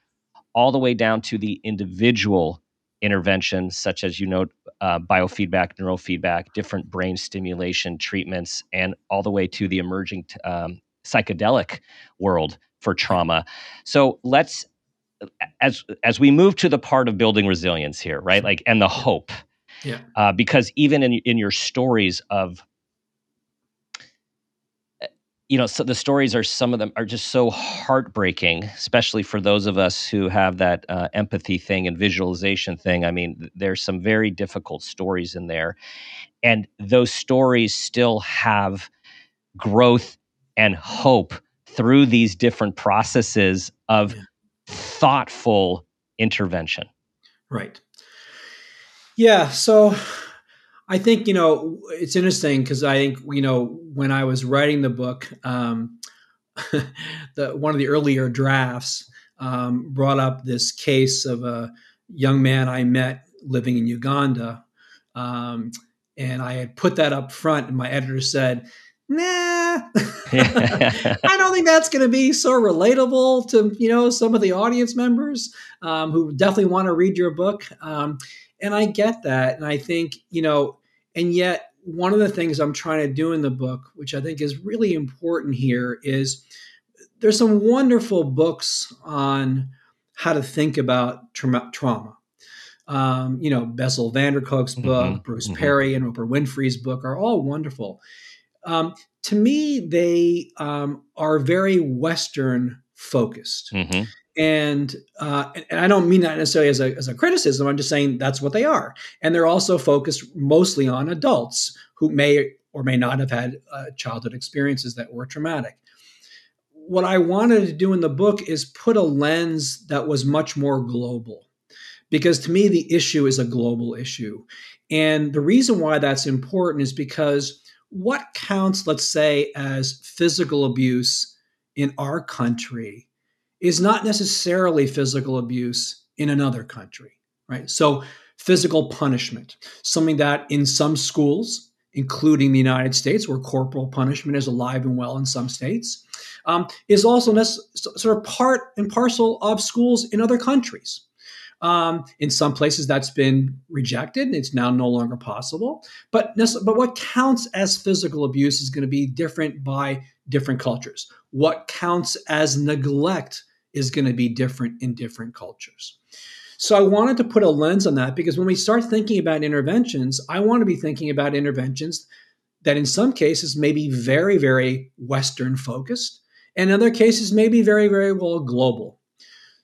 all the way down to the individual interventions, such as you know uh, biofeedback, neurofeedback, different brain stimulation treatments, and all the way to the emerging t- um, psychedelic world for trauma. So let's as as we move to the part of building resilience here, right? Like and the hope. Yeah. Uh, because even in in your stories of you know, so the stories are some of them are just so heartbreaking, especially for those of us who have that uh, empathy thing and visualization thing. I mean, there's some very difficult stories in there, and those stories still have growth and hope through these different processes of yeah. thoughtful intervention. Right. Yeah. So I think, you know, it's interesting because I think, you know, when I was writing the book, um, the, one of the earlier drafts um, brought up this case of a young man I met living in Uganda. Um, and I had put that up front, and my editor said, nah, I don't think that's going to be so relatable to you know some of the audience members um, who definitely want to read your book. Um, and I get that, and I think you know, and yet one of the things I'm trying to do in the book, which I think is really important here, is there's some wonderful books on how to think about tra- trauma. Um, you know, Bessel van der Kolk's book, mm-hmm, Bruce mm-hmm. Perry and Oprah Winfrey's book are all wonderful. Um, to me, they um, are very Western focused. Mm-hmm. And, uh, and I don't mean that necessarily as a, as a criticism. I'm just saying that's what they are. And they're also focused mostly on adults who may or may not have had uh, childhood experiences that were traumatic. What I wanted to do in the book is put a lens that was much more global because to me, the issue is a global issue. And the reason why that's important is because what counts, let's say, as physical abuse in our country is not necessarily physical abuse in another country, right? So, physical punishment, something that in some schools, including the United States, where corporal punishment is alive and well in some states, um, is also sort of part and parcel of schools in other countries. Um, in some places, that's been rejected. It's now no longer possible. But, but what counts as physical abuse is going to be different by different cultures. What counts as neglect is going to be different in different cultures. So I wanted to put a lens on that because when we start thinking about interventions, I want to be thinking about interventions that in some cases may be very, very Western focused, and in other cases may be very, very well global.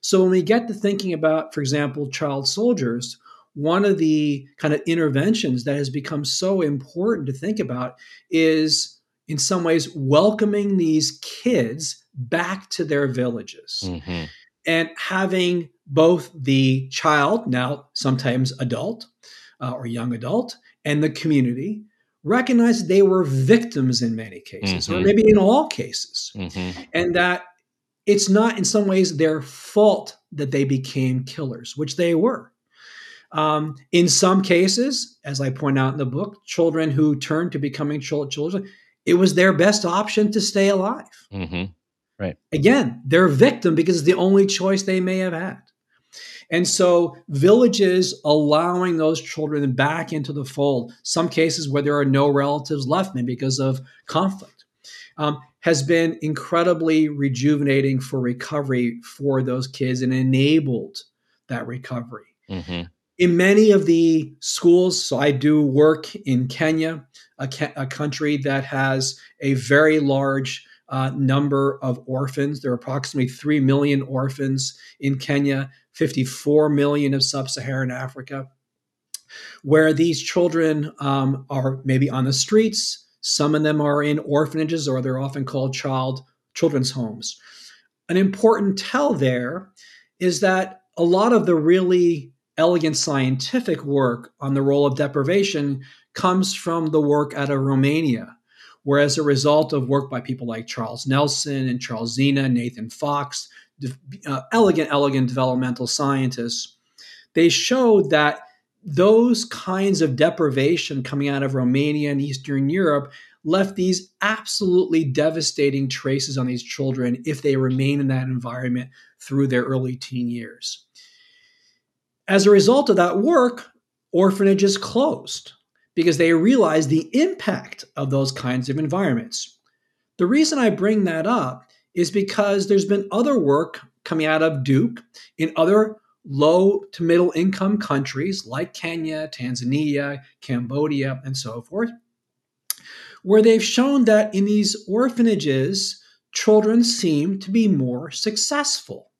So when we get to thinking about, for example, child soldiers, one of the kind of interventions that has become so important to think about is in some ways welcoming these kids back to their villages mm-hmm. and having both the child, now sometimes adult uh, or young adult, and the community recognize they were victims in many cases, mm-hmm. or maybe in all cases, mm-hmm. and that it's not in some ways their fault that they became killers, which they were. Um, in some cases, as I point out in the book, children who turned to becoming children, it was their best option to stay alive. Mm-hmm. Right. Again, they're a victim because it's the only choice they may have had. And so, villages allowing those children back into the fold, some cases where there are no relatives left, maybe because of conflict, um, has been incredibly rejuvenating for recovery for those kids and enabled that recovery. Mm-hmm. In many of the schools, so I do work in Kenya, a, a country that has a very large uh, number of orphans. There are approximately 3 million orphans in Kenya, 54 million of sub Saharan Africa, where these children um, are maybe on the streets, some of them are in orphanages, or they're often called child children's homes. An important tell there is that a lot of the really elegant scientific work on the role of deprivation comes from the work out of Romania, where as a result of work by people like Charles Nelson and Charles Zeanah, Nathan Fox, uh, elegant, elegant developmental scientists, they showed that those kinds of deprivation coming out of Romania and Eastern Europe left these absolutely devastating traces on these children if they remain in that environment through their early teen years. As a result of that work, orphanages closed because they realized the impact of those kinds of environments. The reason I bring that up is because there's been other work coming out of Duke in other low to middle income countries like Kenya, Tanzania, Cambodia, and so forth, where they've shown that in these orphanages, children seem to be more successful.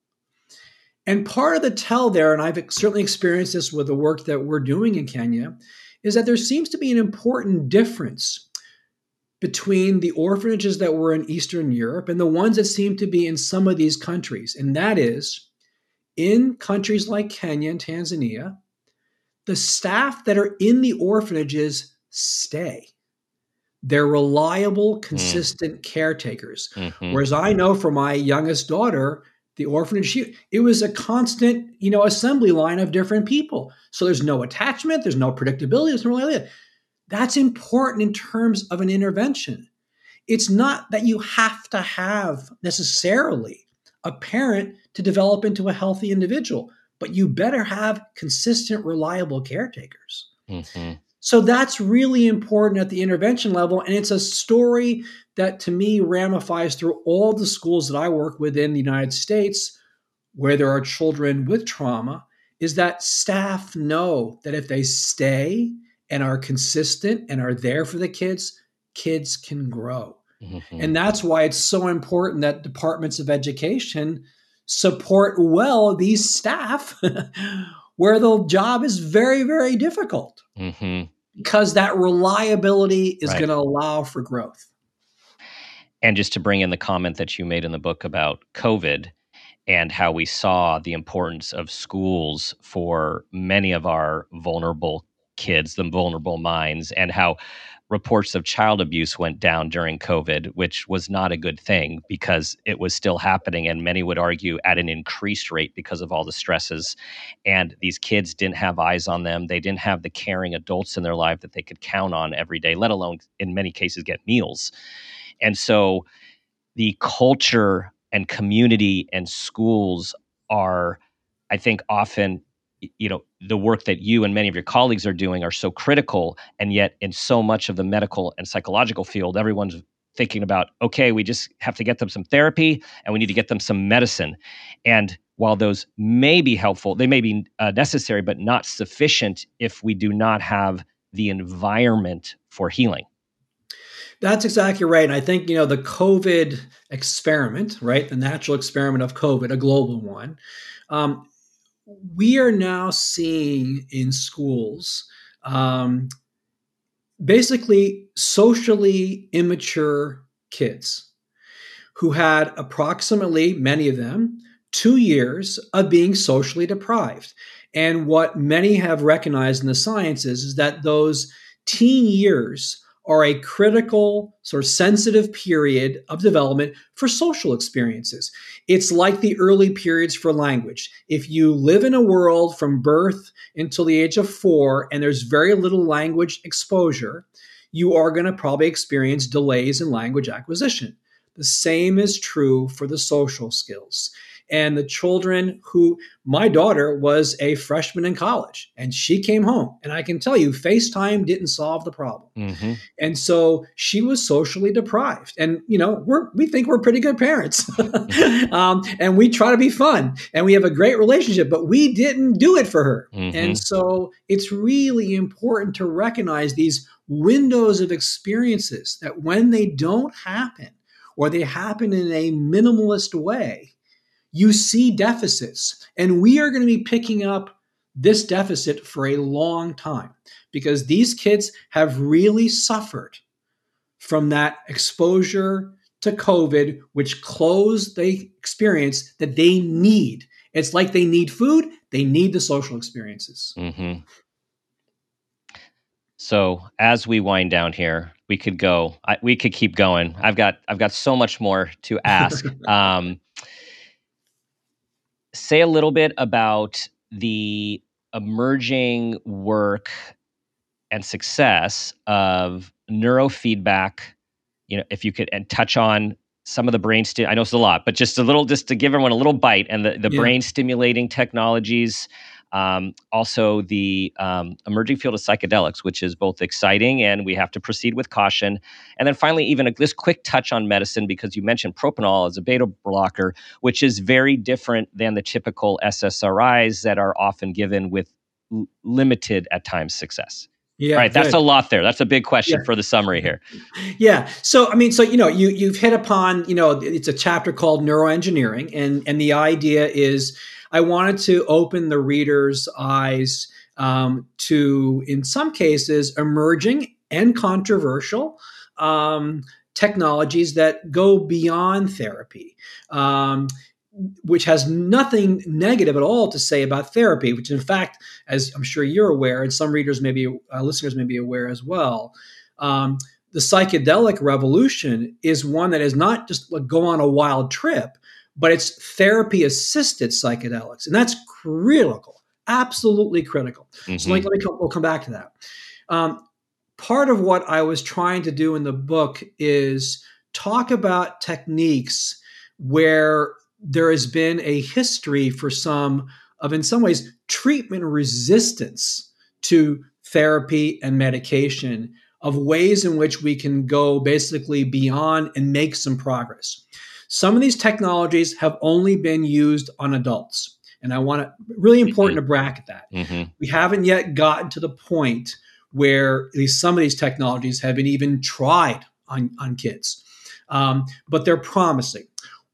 And part of the tell there, and I've certainly experienced this with the work that we're doing in Kenya, is that there seems to be an important difference between the orphanages that were in Eastern Europe and the ones that seem to be in some of these countries. And that is in countries like Kenya and Tanzania, the staff that are in the orphanages stay. They're reliable, hmm. consistent mm. caretakers. Mm-hmm. Whereas I know for my youngest daughter, the orphanage, she, it was a constant, you know, assembly line of different people. So there's no attachment, there's no predictability, there's no really. That's important in terms of an intervention. It's not that you have to have necessarily a parent to develop into a healthy individual. But you better have consistent, reliable caretakers. Mm-hmm. So that's really important at the intervention level. And it's a story that to me ramifies through all the schools that I work with in the United States where there are children with trauma is that staff know that if they stay and are consistent and are there for the kids, kids can grow. Mm-hmm. And that's why it's so important that departments of education support well these staff where the job is very, very difficult mm-hmm. because that reliability is right. going to allow for growth. And just to bring in the comment that you made in the book about COVID and how we saw the importance of schools for many of our vulnerable kids, the vulnerable minds, and how reports of child abuse went down during COVID, which was not a good thing because it was still happening. And many would argue at an increased rate because of all the stresses. And these kids didn't have eyes on them. They didn't have the caring adults in their life that they could count on every day, let alone in many cases get meals. And so the culture and community and schools are, I think, often you know the work that you and many of your colleagues are doing are so critical and yet in so much of the medical and psychological field everyone's thinking about okay we just have to get them some therapy and we need to get them some medicine and while those may be helpful they may be uh, necessary but not sufficient if we do not have the environment for healing that's exactly right. And I think, you know, the COVID experiment, right? The natural experiment of COVID, a global one, um, we are now seeing in schools um, basically socially immature kids who had approximately, many of them, two years of being socially deprived. And what many have recognized in the sciences is that those teen years are a critical, sort of sensitive period of development for social experiences. It's like the early periods for language. If you live in a world from birth until the age of four and there's very little language exposure, you are going to probably experience delays in language acquisition. The same is true for the social skills and the children who my daughter was a freshman in college and she came home and i can tell you facetime didn't solve the problem mm-hmm. and so she was socially deprived and you know we're we think we're pretty good parents um, and we try to be fun and we have a great relationship but we didn't do it for her mm-hmm. and so it's really important to recognize these windows of experiences that when they don't happen or they happen in a minimalist way you see deficits. And we are going to be picking up this deficit for a long time because these kids have really suffered from that exposure to COVID, which closed the experience that they need. It's like they need food, they need the social experiences. Mm-hmm. So as we wind down here, we could go. I, we could keep going. I've got I've got so much more to ask. um, say a little bit about the emerging work and success of neurofeedback you know if you could and touch on some of the brain sti- i know it's a lot but just a little just to give everyone a little bite and the, the yeah. brain stimulating technologies um, also, the um, emerging field of psychedelics, which is both exciting and we have to proceed with caution. And then finally, even a, this quick touch on medicine, because you mentioned propranolol as a beta blocker, which is very different than the typical SSRIs that are often given with l- limited, at times, success. Yeah, right. That's a lot there. That's a big question yeah. for the summary here. Yeah. So I mean, so you know, you you've hit upon, you know, it's a chapter called neuroengineering, and and the idea is I wanted to open the reader's eyes um, to, in some cases, emerging and controversial um, technologies that go beyond therapy. Um, which has nothing negative at all to say about therapy, which in fact, as I'm sure you're aware, and some readers may be, uh, listeners may be aware as well, um, the psychedelic revolution is one that is not just like go on a wild trip, but it's therapy assisted psychedelics. And that's critical, absolutely critical. Mm-hmm. So let, let, me come, we'll come back to that. Um, part of what I was trying to do in the book is talk about techniques where there has been a history for some of, in some ways, treatment resistance to therapy and medication, of ways in which we can go basically beyond and make some progress. Some of these technologies have only been used on adults. And I want to really important mm-hmm. to bracket that. Mm-hmm. We haven't yet gotten to the point where at least some of these technologies have been even tried on, on kids. Um, but they're promising.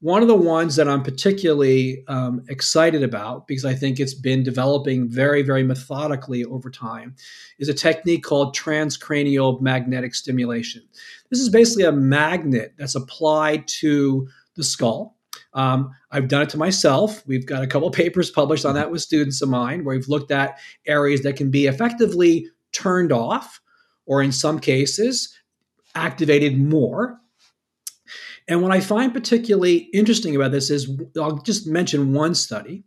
One of the ones that I'm particularly um, excited about, because I think it's been developing very, very methodically over time, is a technique called transcranial magnetic stimulation. This is basically a magnet that's applied to the skull. Um, I've done it to myself. We've got a couple papers published on that with students of mine where we've looked at areas that can be effectively turned off or in some cases, activated more. And what I find particularly interesting about this is I'll just mention one study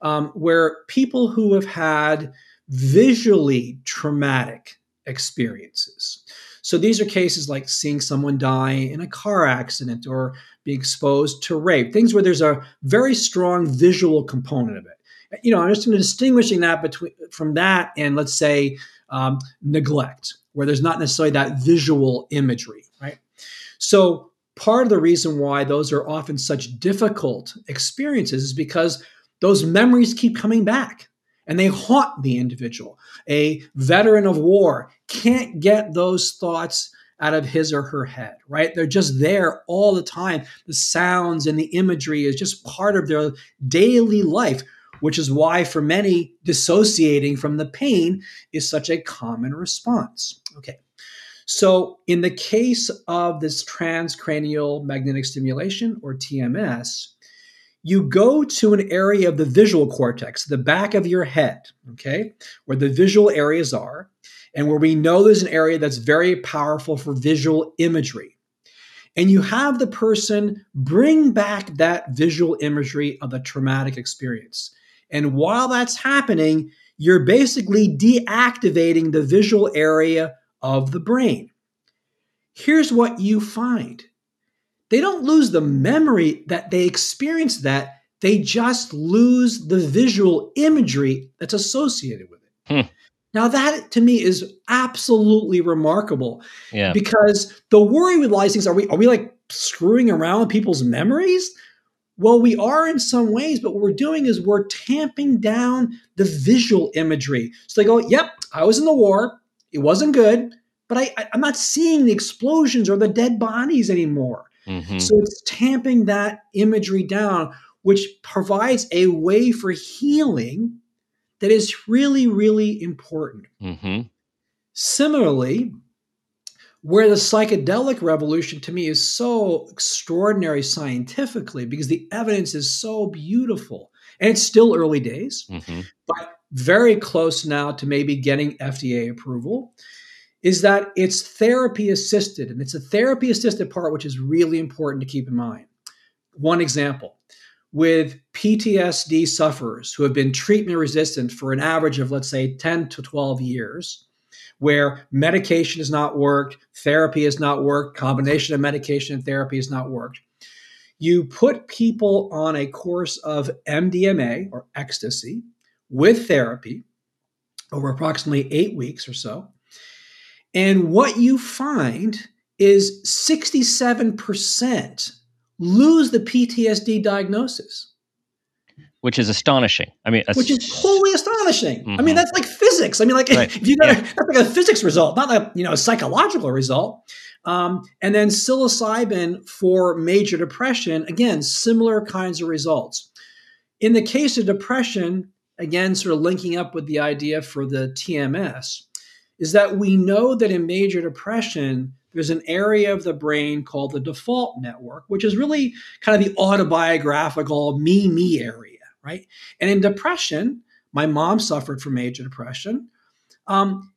um, where people who have had visually traumatic experiences. So these are cases like seeing someone die in a car accident or being exposed to rape, things where there's a very strong visual component of it. You know, I'm just distinguishing that between from that and let's say um, neglect, where there's not necessarily that visual imagery, right? So part of the reason why those are often such difficult experiences is because those memories keep coming back and they haunt the individual. A veteran of war can't get those thoughts out of his or her head, right? They're just there all the time. The sounds and the imagery is just part of their daily life, which is why for many, dissociating from the pain is such a common response. Okay. So, in the case of this transcranial magnetic stimulation or TMS, you go to an area of the visual cortex, the back of your head, okay, where the visual areas are, and where we know there's an area that's very powerful for visual imagery. And you have the person bring back that visual imagery of the traumatic experience. And while that's happening, you're basically deactivating the visual area of the brain. Here's what you find they don't lose the memory that they experienced that, they just lose the visual imagery that's associated with it. Hmm. Now, that to me is absolutely remarkable. Yeah. Because the worry with lies things are we are we like screwing around with people's memories? Well, we are in some ways, but what we're doing is we're tamping down the visual imagery. So they go, Yep, I was in the war. It wasn't good, but I, I, am not seeing the explosions or the dead bodies anymore. Mm-hmm. So it's tamping that imagery down, which provides a way for healing that is really, really important. Mm-hmm. Similarly, where the psychedelic revolution to me is so extraordinary scientifically because the evidence is so beautiful and it's still early days, mm-hmm. but very close now to maybe getting FDA approval is that it's therapy assisted, and it's a therapy assisted part which is really important to keep in mind. One example with PTSD sufferers who have been treatment resistant for an average of, let's say, 10 to 12 years, where medication has not worked, therapy has not worked, combination of medication and therapy has not worked. You put people on a course of MDMA or ecstasy with therapy over approximately eight weeks or so. And what you find is 67% lose the PTSD diagnosis. Which is astonishing. I mean, which is wholly astonishing. Mm-hmm. I mean, mm-hmm. that's like physics. I mean, like right. if you got yeah. a, that's like a physics result, not a you know a psychological result. Um, and then psilocybin for major depression, again, similar kinds of results. In the case of depression, again, sort of linking up with the idea for the TMS, is that we know that in major depression, there's an area of the brain called the default network, which is really kind of the autobiographical me, me area, right? And in depression, my mom suffered from major depression. Um,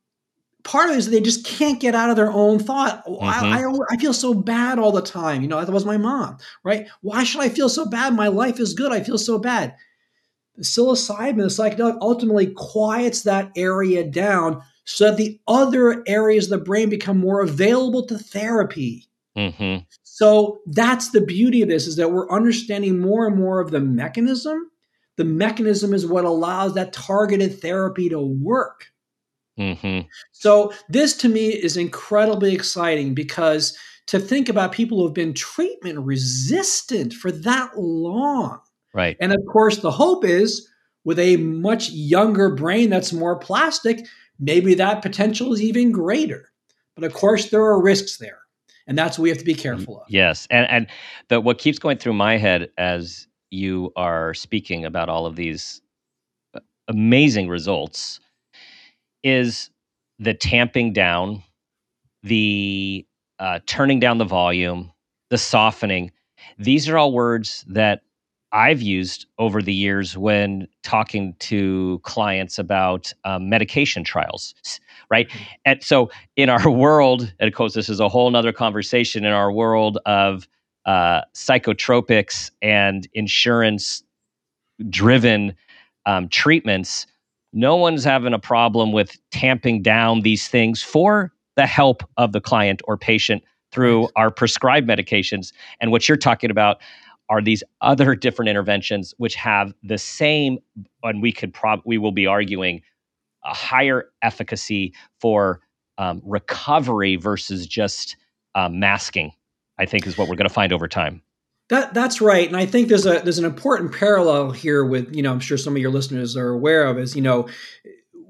part of it is they just can't get out of their own thought. Mm-hmm. I, I, I, feel so bad all the time. You know, that was my mom, right? Why should I feel so bad? My life is good. I feel so bad. The psilocybin, the psychedelic, ultimately quiets that area down so that the other areas of the brain become more available to therapy. Mm-hmm. So that's the beauty of this is that we're understanding more and more of the mechanism. The mechanism is what allows that targeted therapy to work. Mm-hmm. So this to me is incredibly exciting because to think about people who have been treatment resistant for that long. Right. And of course, the hope is with a much younger brain that's more plastic, maybe that potential is even greater. But of course, there are risks there. And that's what we have to be careful of. Yes. And, and the, what keeps going through my head as you are speaking about all of these uh, amazing results is the tamping down, the uh, turning down the volume, the softening. These are all words that I've used over the years when talking to clients about um, medication trials, right? Mm-hmm. And so, in our world, and of course, this is a whole nother conversation in our world of uh, psychotropics and insurance driven um, treatments, no one's having a problem with tamping down these things for the help of the client or patient through our prescribed medications. And what you're talking about are these other different interventions which have the same, and we could prob we will be arguing a higher efficacy for um, recovery versus just um, masking. I think is what we're going to find over time. That that's right, and I think there's a there's an important parallel here with you know I'm sure some of your listeners are aware of is you know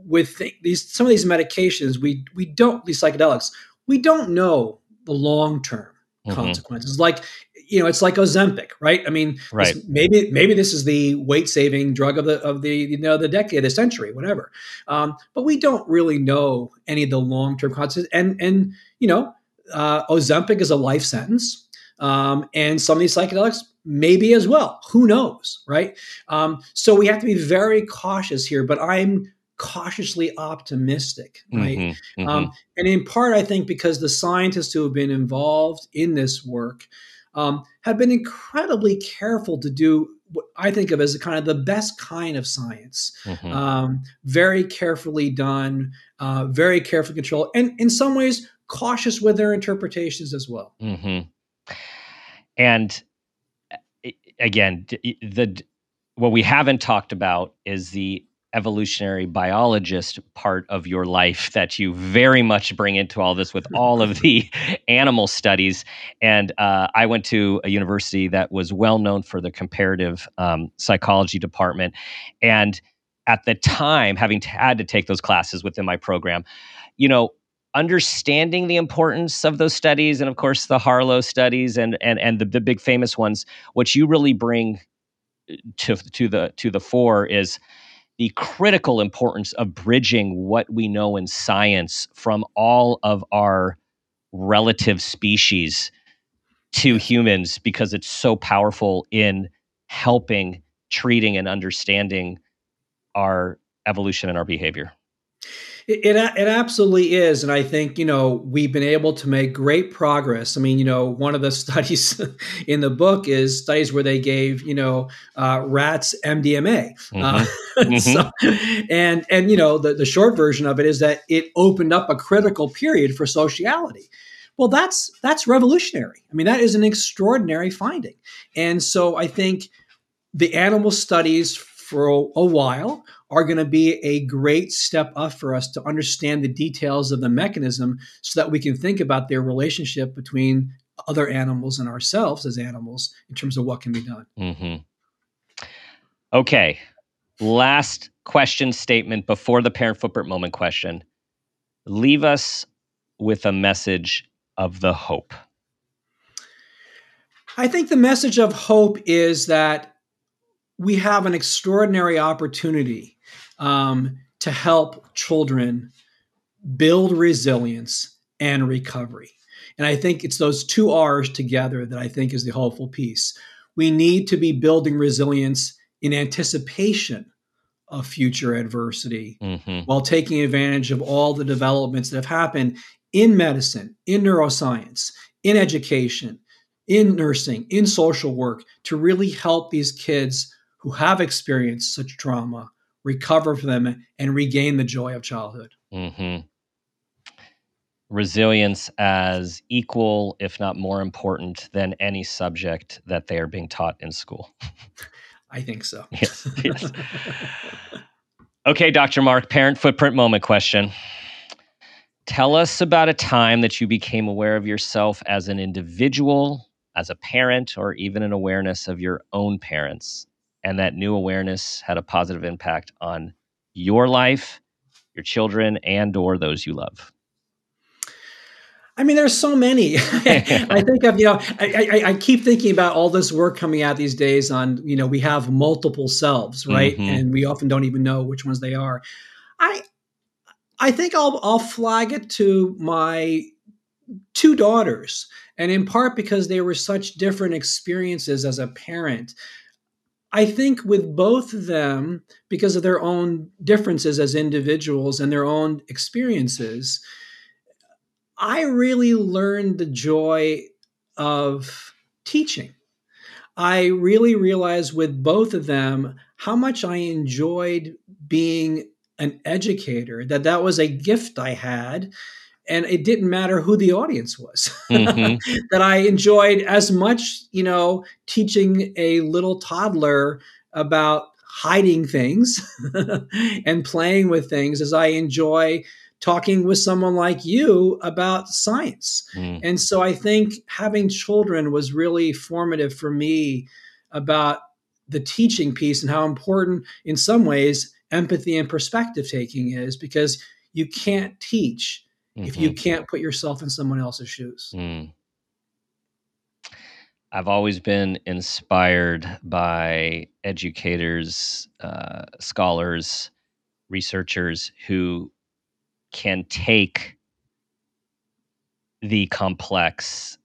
with these some of these medications we we don't these psychedelics we don't know the long term mm-hmm. consequences like you know it's like Ozempic right I mean right. maybe maybe this is the weight saving drug of the of the you know the decade the century whatever um, but we don't really know any of the long term consequences and and you know uh, Ozempic is a life sentence um, and some of these psychedelics maybe as well. Who knows, right? Um, so we have to be very cautious here. But I'm cautiously optimistic, right? Mm-hmm, mm-hmm. Um, and in part, I think because the scientists who have been involved in this work um, have been incredibly careful to do what I think of as kind of the best kind of science. Mm-hmm. Um, very carefully done, uh, very carefully controlled, and in some ways cautious with their interpretations as well. Mm-hmm. And again, the what we haven't talked about is the evolutionary biologist part of your life that you very much bring into all this with all of the animal studies. And uh, I went to a university that was well known for the comparative um, psychology department. And at the time, having had to take those classes within my program, you know, understanding the importance of those studies and of course the Harlow studies and and and the, the big famous ones what you really bring uh, to to the to the fore is the critical importance of bridging what we know in science from all of our relative species to humans because it's so powerful in helping treating and understanding our evolution and our behavior it, it, it absolutely is, and I think you know we've been able to make great progress. I mean, you know, one of the studies in the book is studies where they gave you know uh, rats MDMA, mm-hmm. Uh, mm-hmm. so, and and you know the the short version of it is that it opened up a critical period for sociality. Well, that's that's revolutionary. I mean, that is an extraordinary finding, and so I think the animal studies for a, a while are going to be a great step up for us to understand the details of the mechanism so that we can think about their relationship between other animals and ourselves as animals in terms of what can be done. Mm-hmm. Okay. Last question statement before the parent footprint moment question. Leave us with a message of the hope. I think the message of hope is that we have an extraordinary opportunity um, to help children build resilience and recovery. And I think it's those two R's together that I think is the hopeful piece. We need to be building resilience in anticipation of future adversity mm-hmm. while taking advantage of all the developments that have happened in medicine, in neuroscience, in education, in nursing, in social work to really help these kids who have experienced such trauma recover from them, and regain the joy of childhood. Mm-hmm. Resilience as equal, if not more important, than any subject that they are being taught in school. I think so. yes. Yes. okay, Dr. Marc, parent footprint moment question. Tell us about a time that you became aware of yourself as an individual, as a parent, or even an awareness of your own parents and that new awareness had a positive impact on your life, your children, and or those you love? I mean, there's so many. I think of, you know, I, I, I, keep thinking about all this work coming out these days on, you know, we have multiple selves, right? Mm-hmm. And we often don't even know which ones they are. I, I think I'll, I'll flag it to my two daughters, and in part because they were such different experiences as a parent. I think with both of them, because of their own differences as individuals and their own experiences, I really learned the joy of teaching. I really realized with both of them how much I enjoyed being an educator, that that was a gift I had and it didn't matter who the audience was mm-hmm. that i enjoyed as much you know teaching a little toddler about hiding things and playing with things as i enjoy talking with someone like you about science mm. and so i think having children was really formative for me about the teaching piece and how important in some ways empathy and perspective taking is because you can't teach mm-hmm. if you can't put yourself in someone else's shoes. Mm. I've always been inspired by educators, uh, scholars, researchers who can take the complex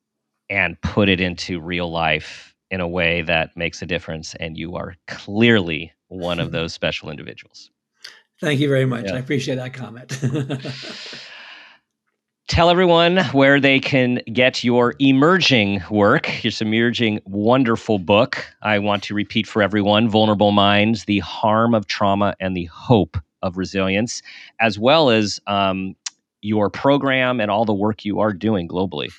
and put it into real life in a way that makes a difference. And you are clearly one of those special individuals. Thank you very much. Yeah. I appreciate that comment. tell everyone where they can get your emerging work, your emerging wonderful book. I want to repeat for everyone Vulnerable Minds, The Harm of Trauma and the Hope of Resilience, as well as um, your program and all the work you are doing globally.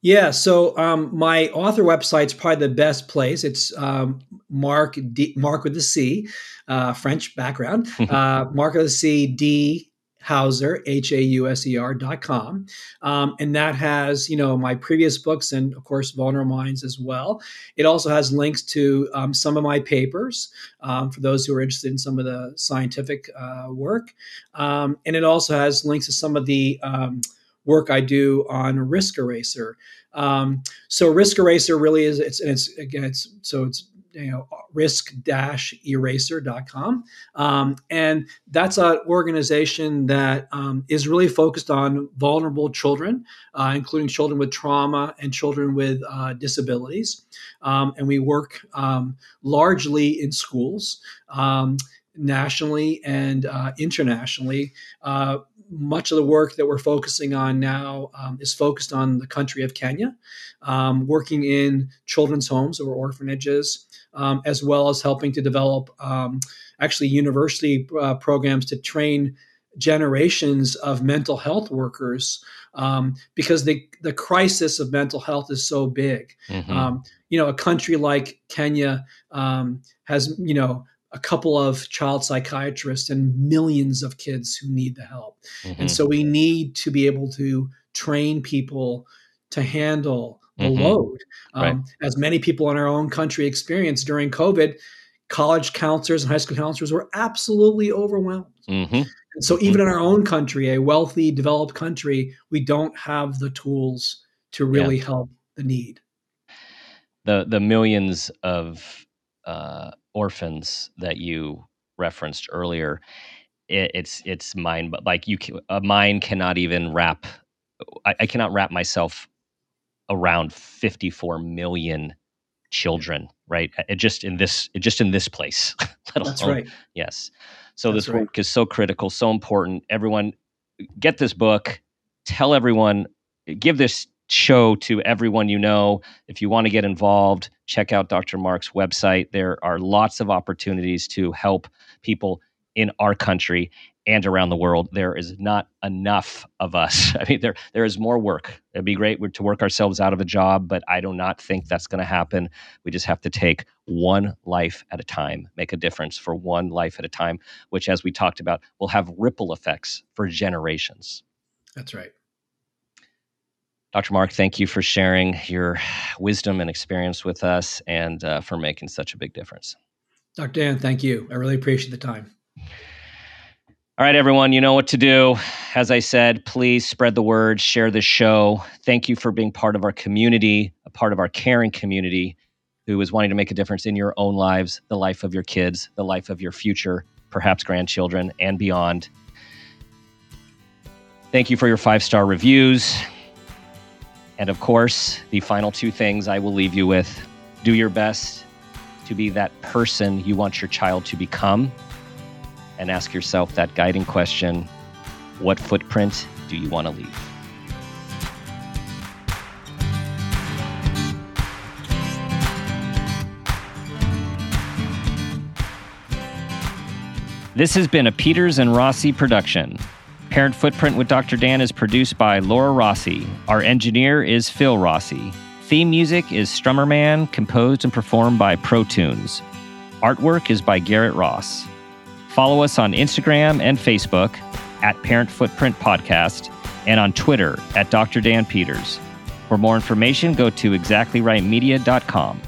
Yeah, so um, my author website's probably the best place. It's um, Marc D, Marc with the C, uh, French background. uh, Marc with the C D Hauser, H A U S E R dot com. Um, and that has, you know, my previous books and, of course, Vulnerable Minds as well. It also has links to um, some of my papers um, for those who are interested in some of the scientific uh, work. Um, and it also has links to some of the um, work I do on Risk Eraser. Um, so Risk Eraser really is, it's, it's again, it's, so it's you know risk-eraser.com um, and that's an organization that um, is really focused on vulnerable children uh, including children with trauma and children with uh, disabilities. Um, and we work um, largely in schools um, nationally and uh, internationally uh, much of the work that we're focusing on now um, is focused on the country of Kenya, um, working in children's homes or orphanages, um, as well as helping to develop um, actually university uh, programs to train generations of mental health workers um, because the the crisis of mental health is so big. Mm-hmm. Um, you know, a country like Kenya um, has you know a couple of child psychiatrists and millions of kids who need the help, mm-hmm. and so we need to be able to train people to handle the mm-hmm. load. Um, right. As many people in our own country experienced during COVID, college counselors and high school counselors were absolutely overwhelmed. Mm-hmm. And so, even in our own country, a wealthy, developed country, we don't have the tools to really yeah. help the need. The the millions of uh, orphans that you referenced earlier, it, it's it's mind, but like you, a mind cannot even wrap. I, I cannot wrap myself around 54 million children right it just in this just in this place that's right yes so that's this right. work is so critical so important everyone get this book tell everyone give this show to everyone you know if you want to get involved check out dr marc's website there are lots of opportunities to help people in our country and around the world, there is not enough of us. I mean, there there is more work. It'd be great to work ourselves out of a job, but I do not think that's going to happen. We just have to take one life at a time, make a difference for one life at a time, which, as we talked about, will have ripple effects for generations. That's right. Dr. Marc, thank you for sharing your wisdom and experience with us and uh, for making such a big difference. Dr. Dan, thank you. I really appreciate the time. All right, everyone, you know what to do. As I said, please spread the word, share this show. Thank you for being part of our community, a part of our caring community who is wanting to make a difference in your own lives, the life of your kids, the life of your future, perhaps grandchildren, and beyond. Thank you for your five star reviews. And of course, the final two things I will leave you with do your best to be that person you want your child to become and ask yourself that guiding question what footprint do you want to leave? This has been a Peters and Rossi production. Parent Footprint with Dr. Dan is produced by Laura Rossi. Our engineer is Phil Rossi. Theme music is Strummer Man, composed and performed by ProTunes. Artwork is by Garrett Ross. Follow us on Instagram and Facebook at Parent Footprint Podcast and on Twitter at Dr. Dan Peters. For more information, go to exactlyrightmedia.com.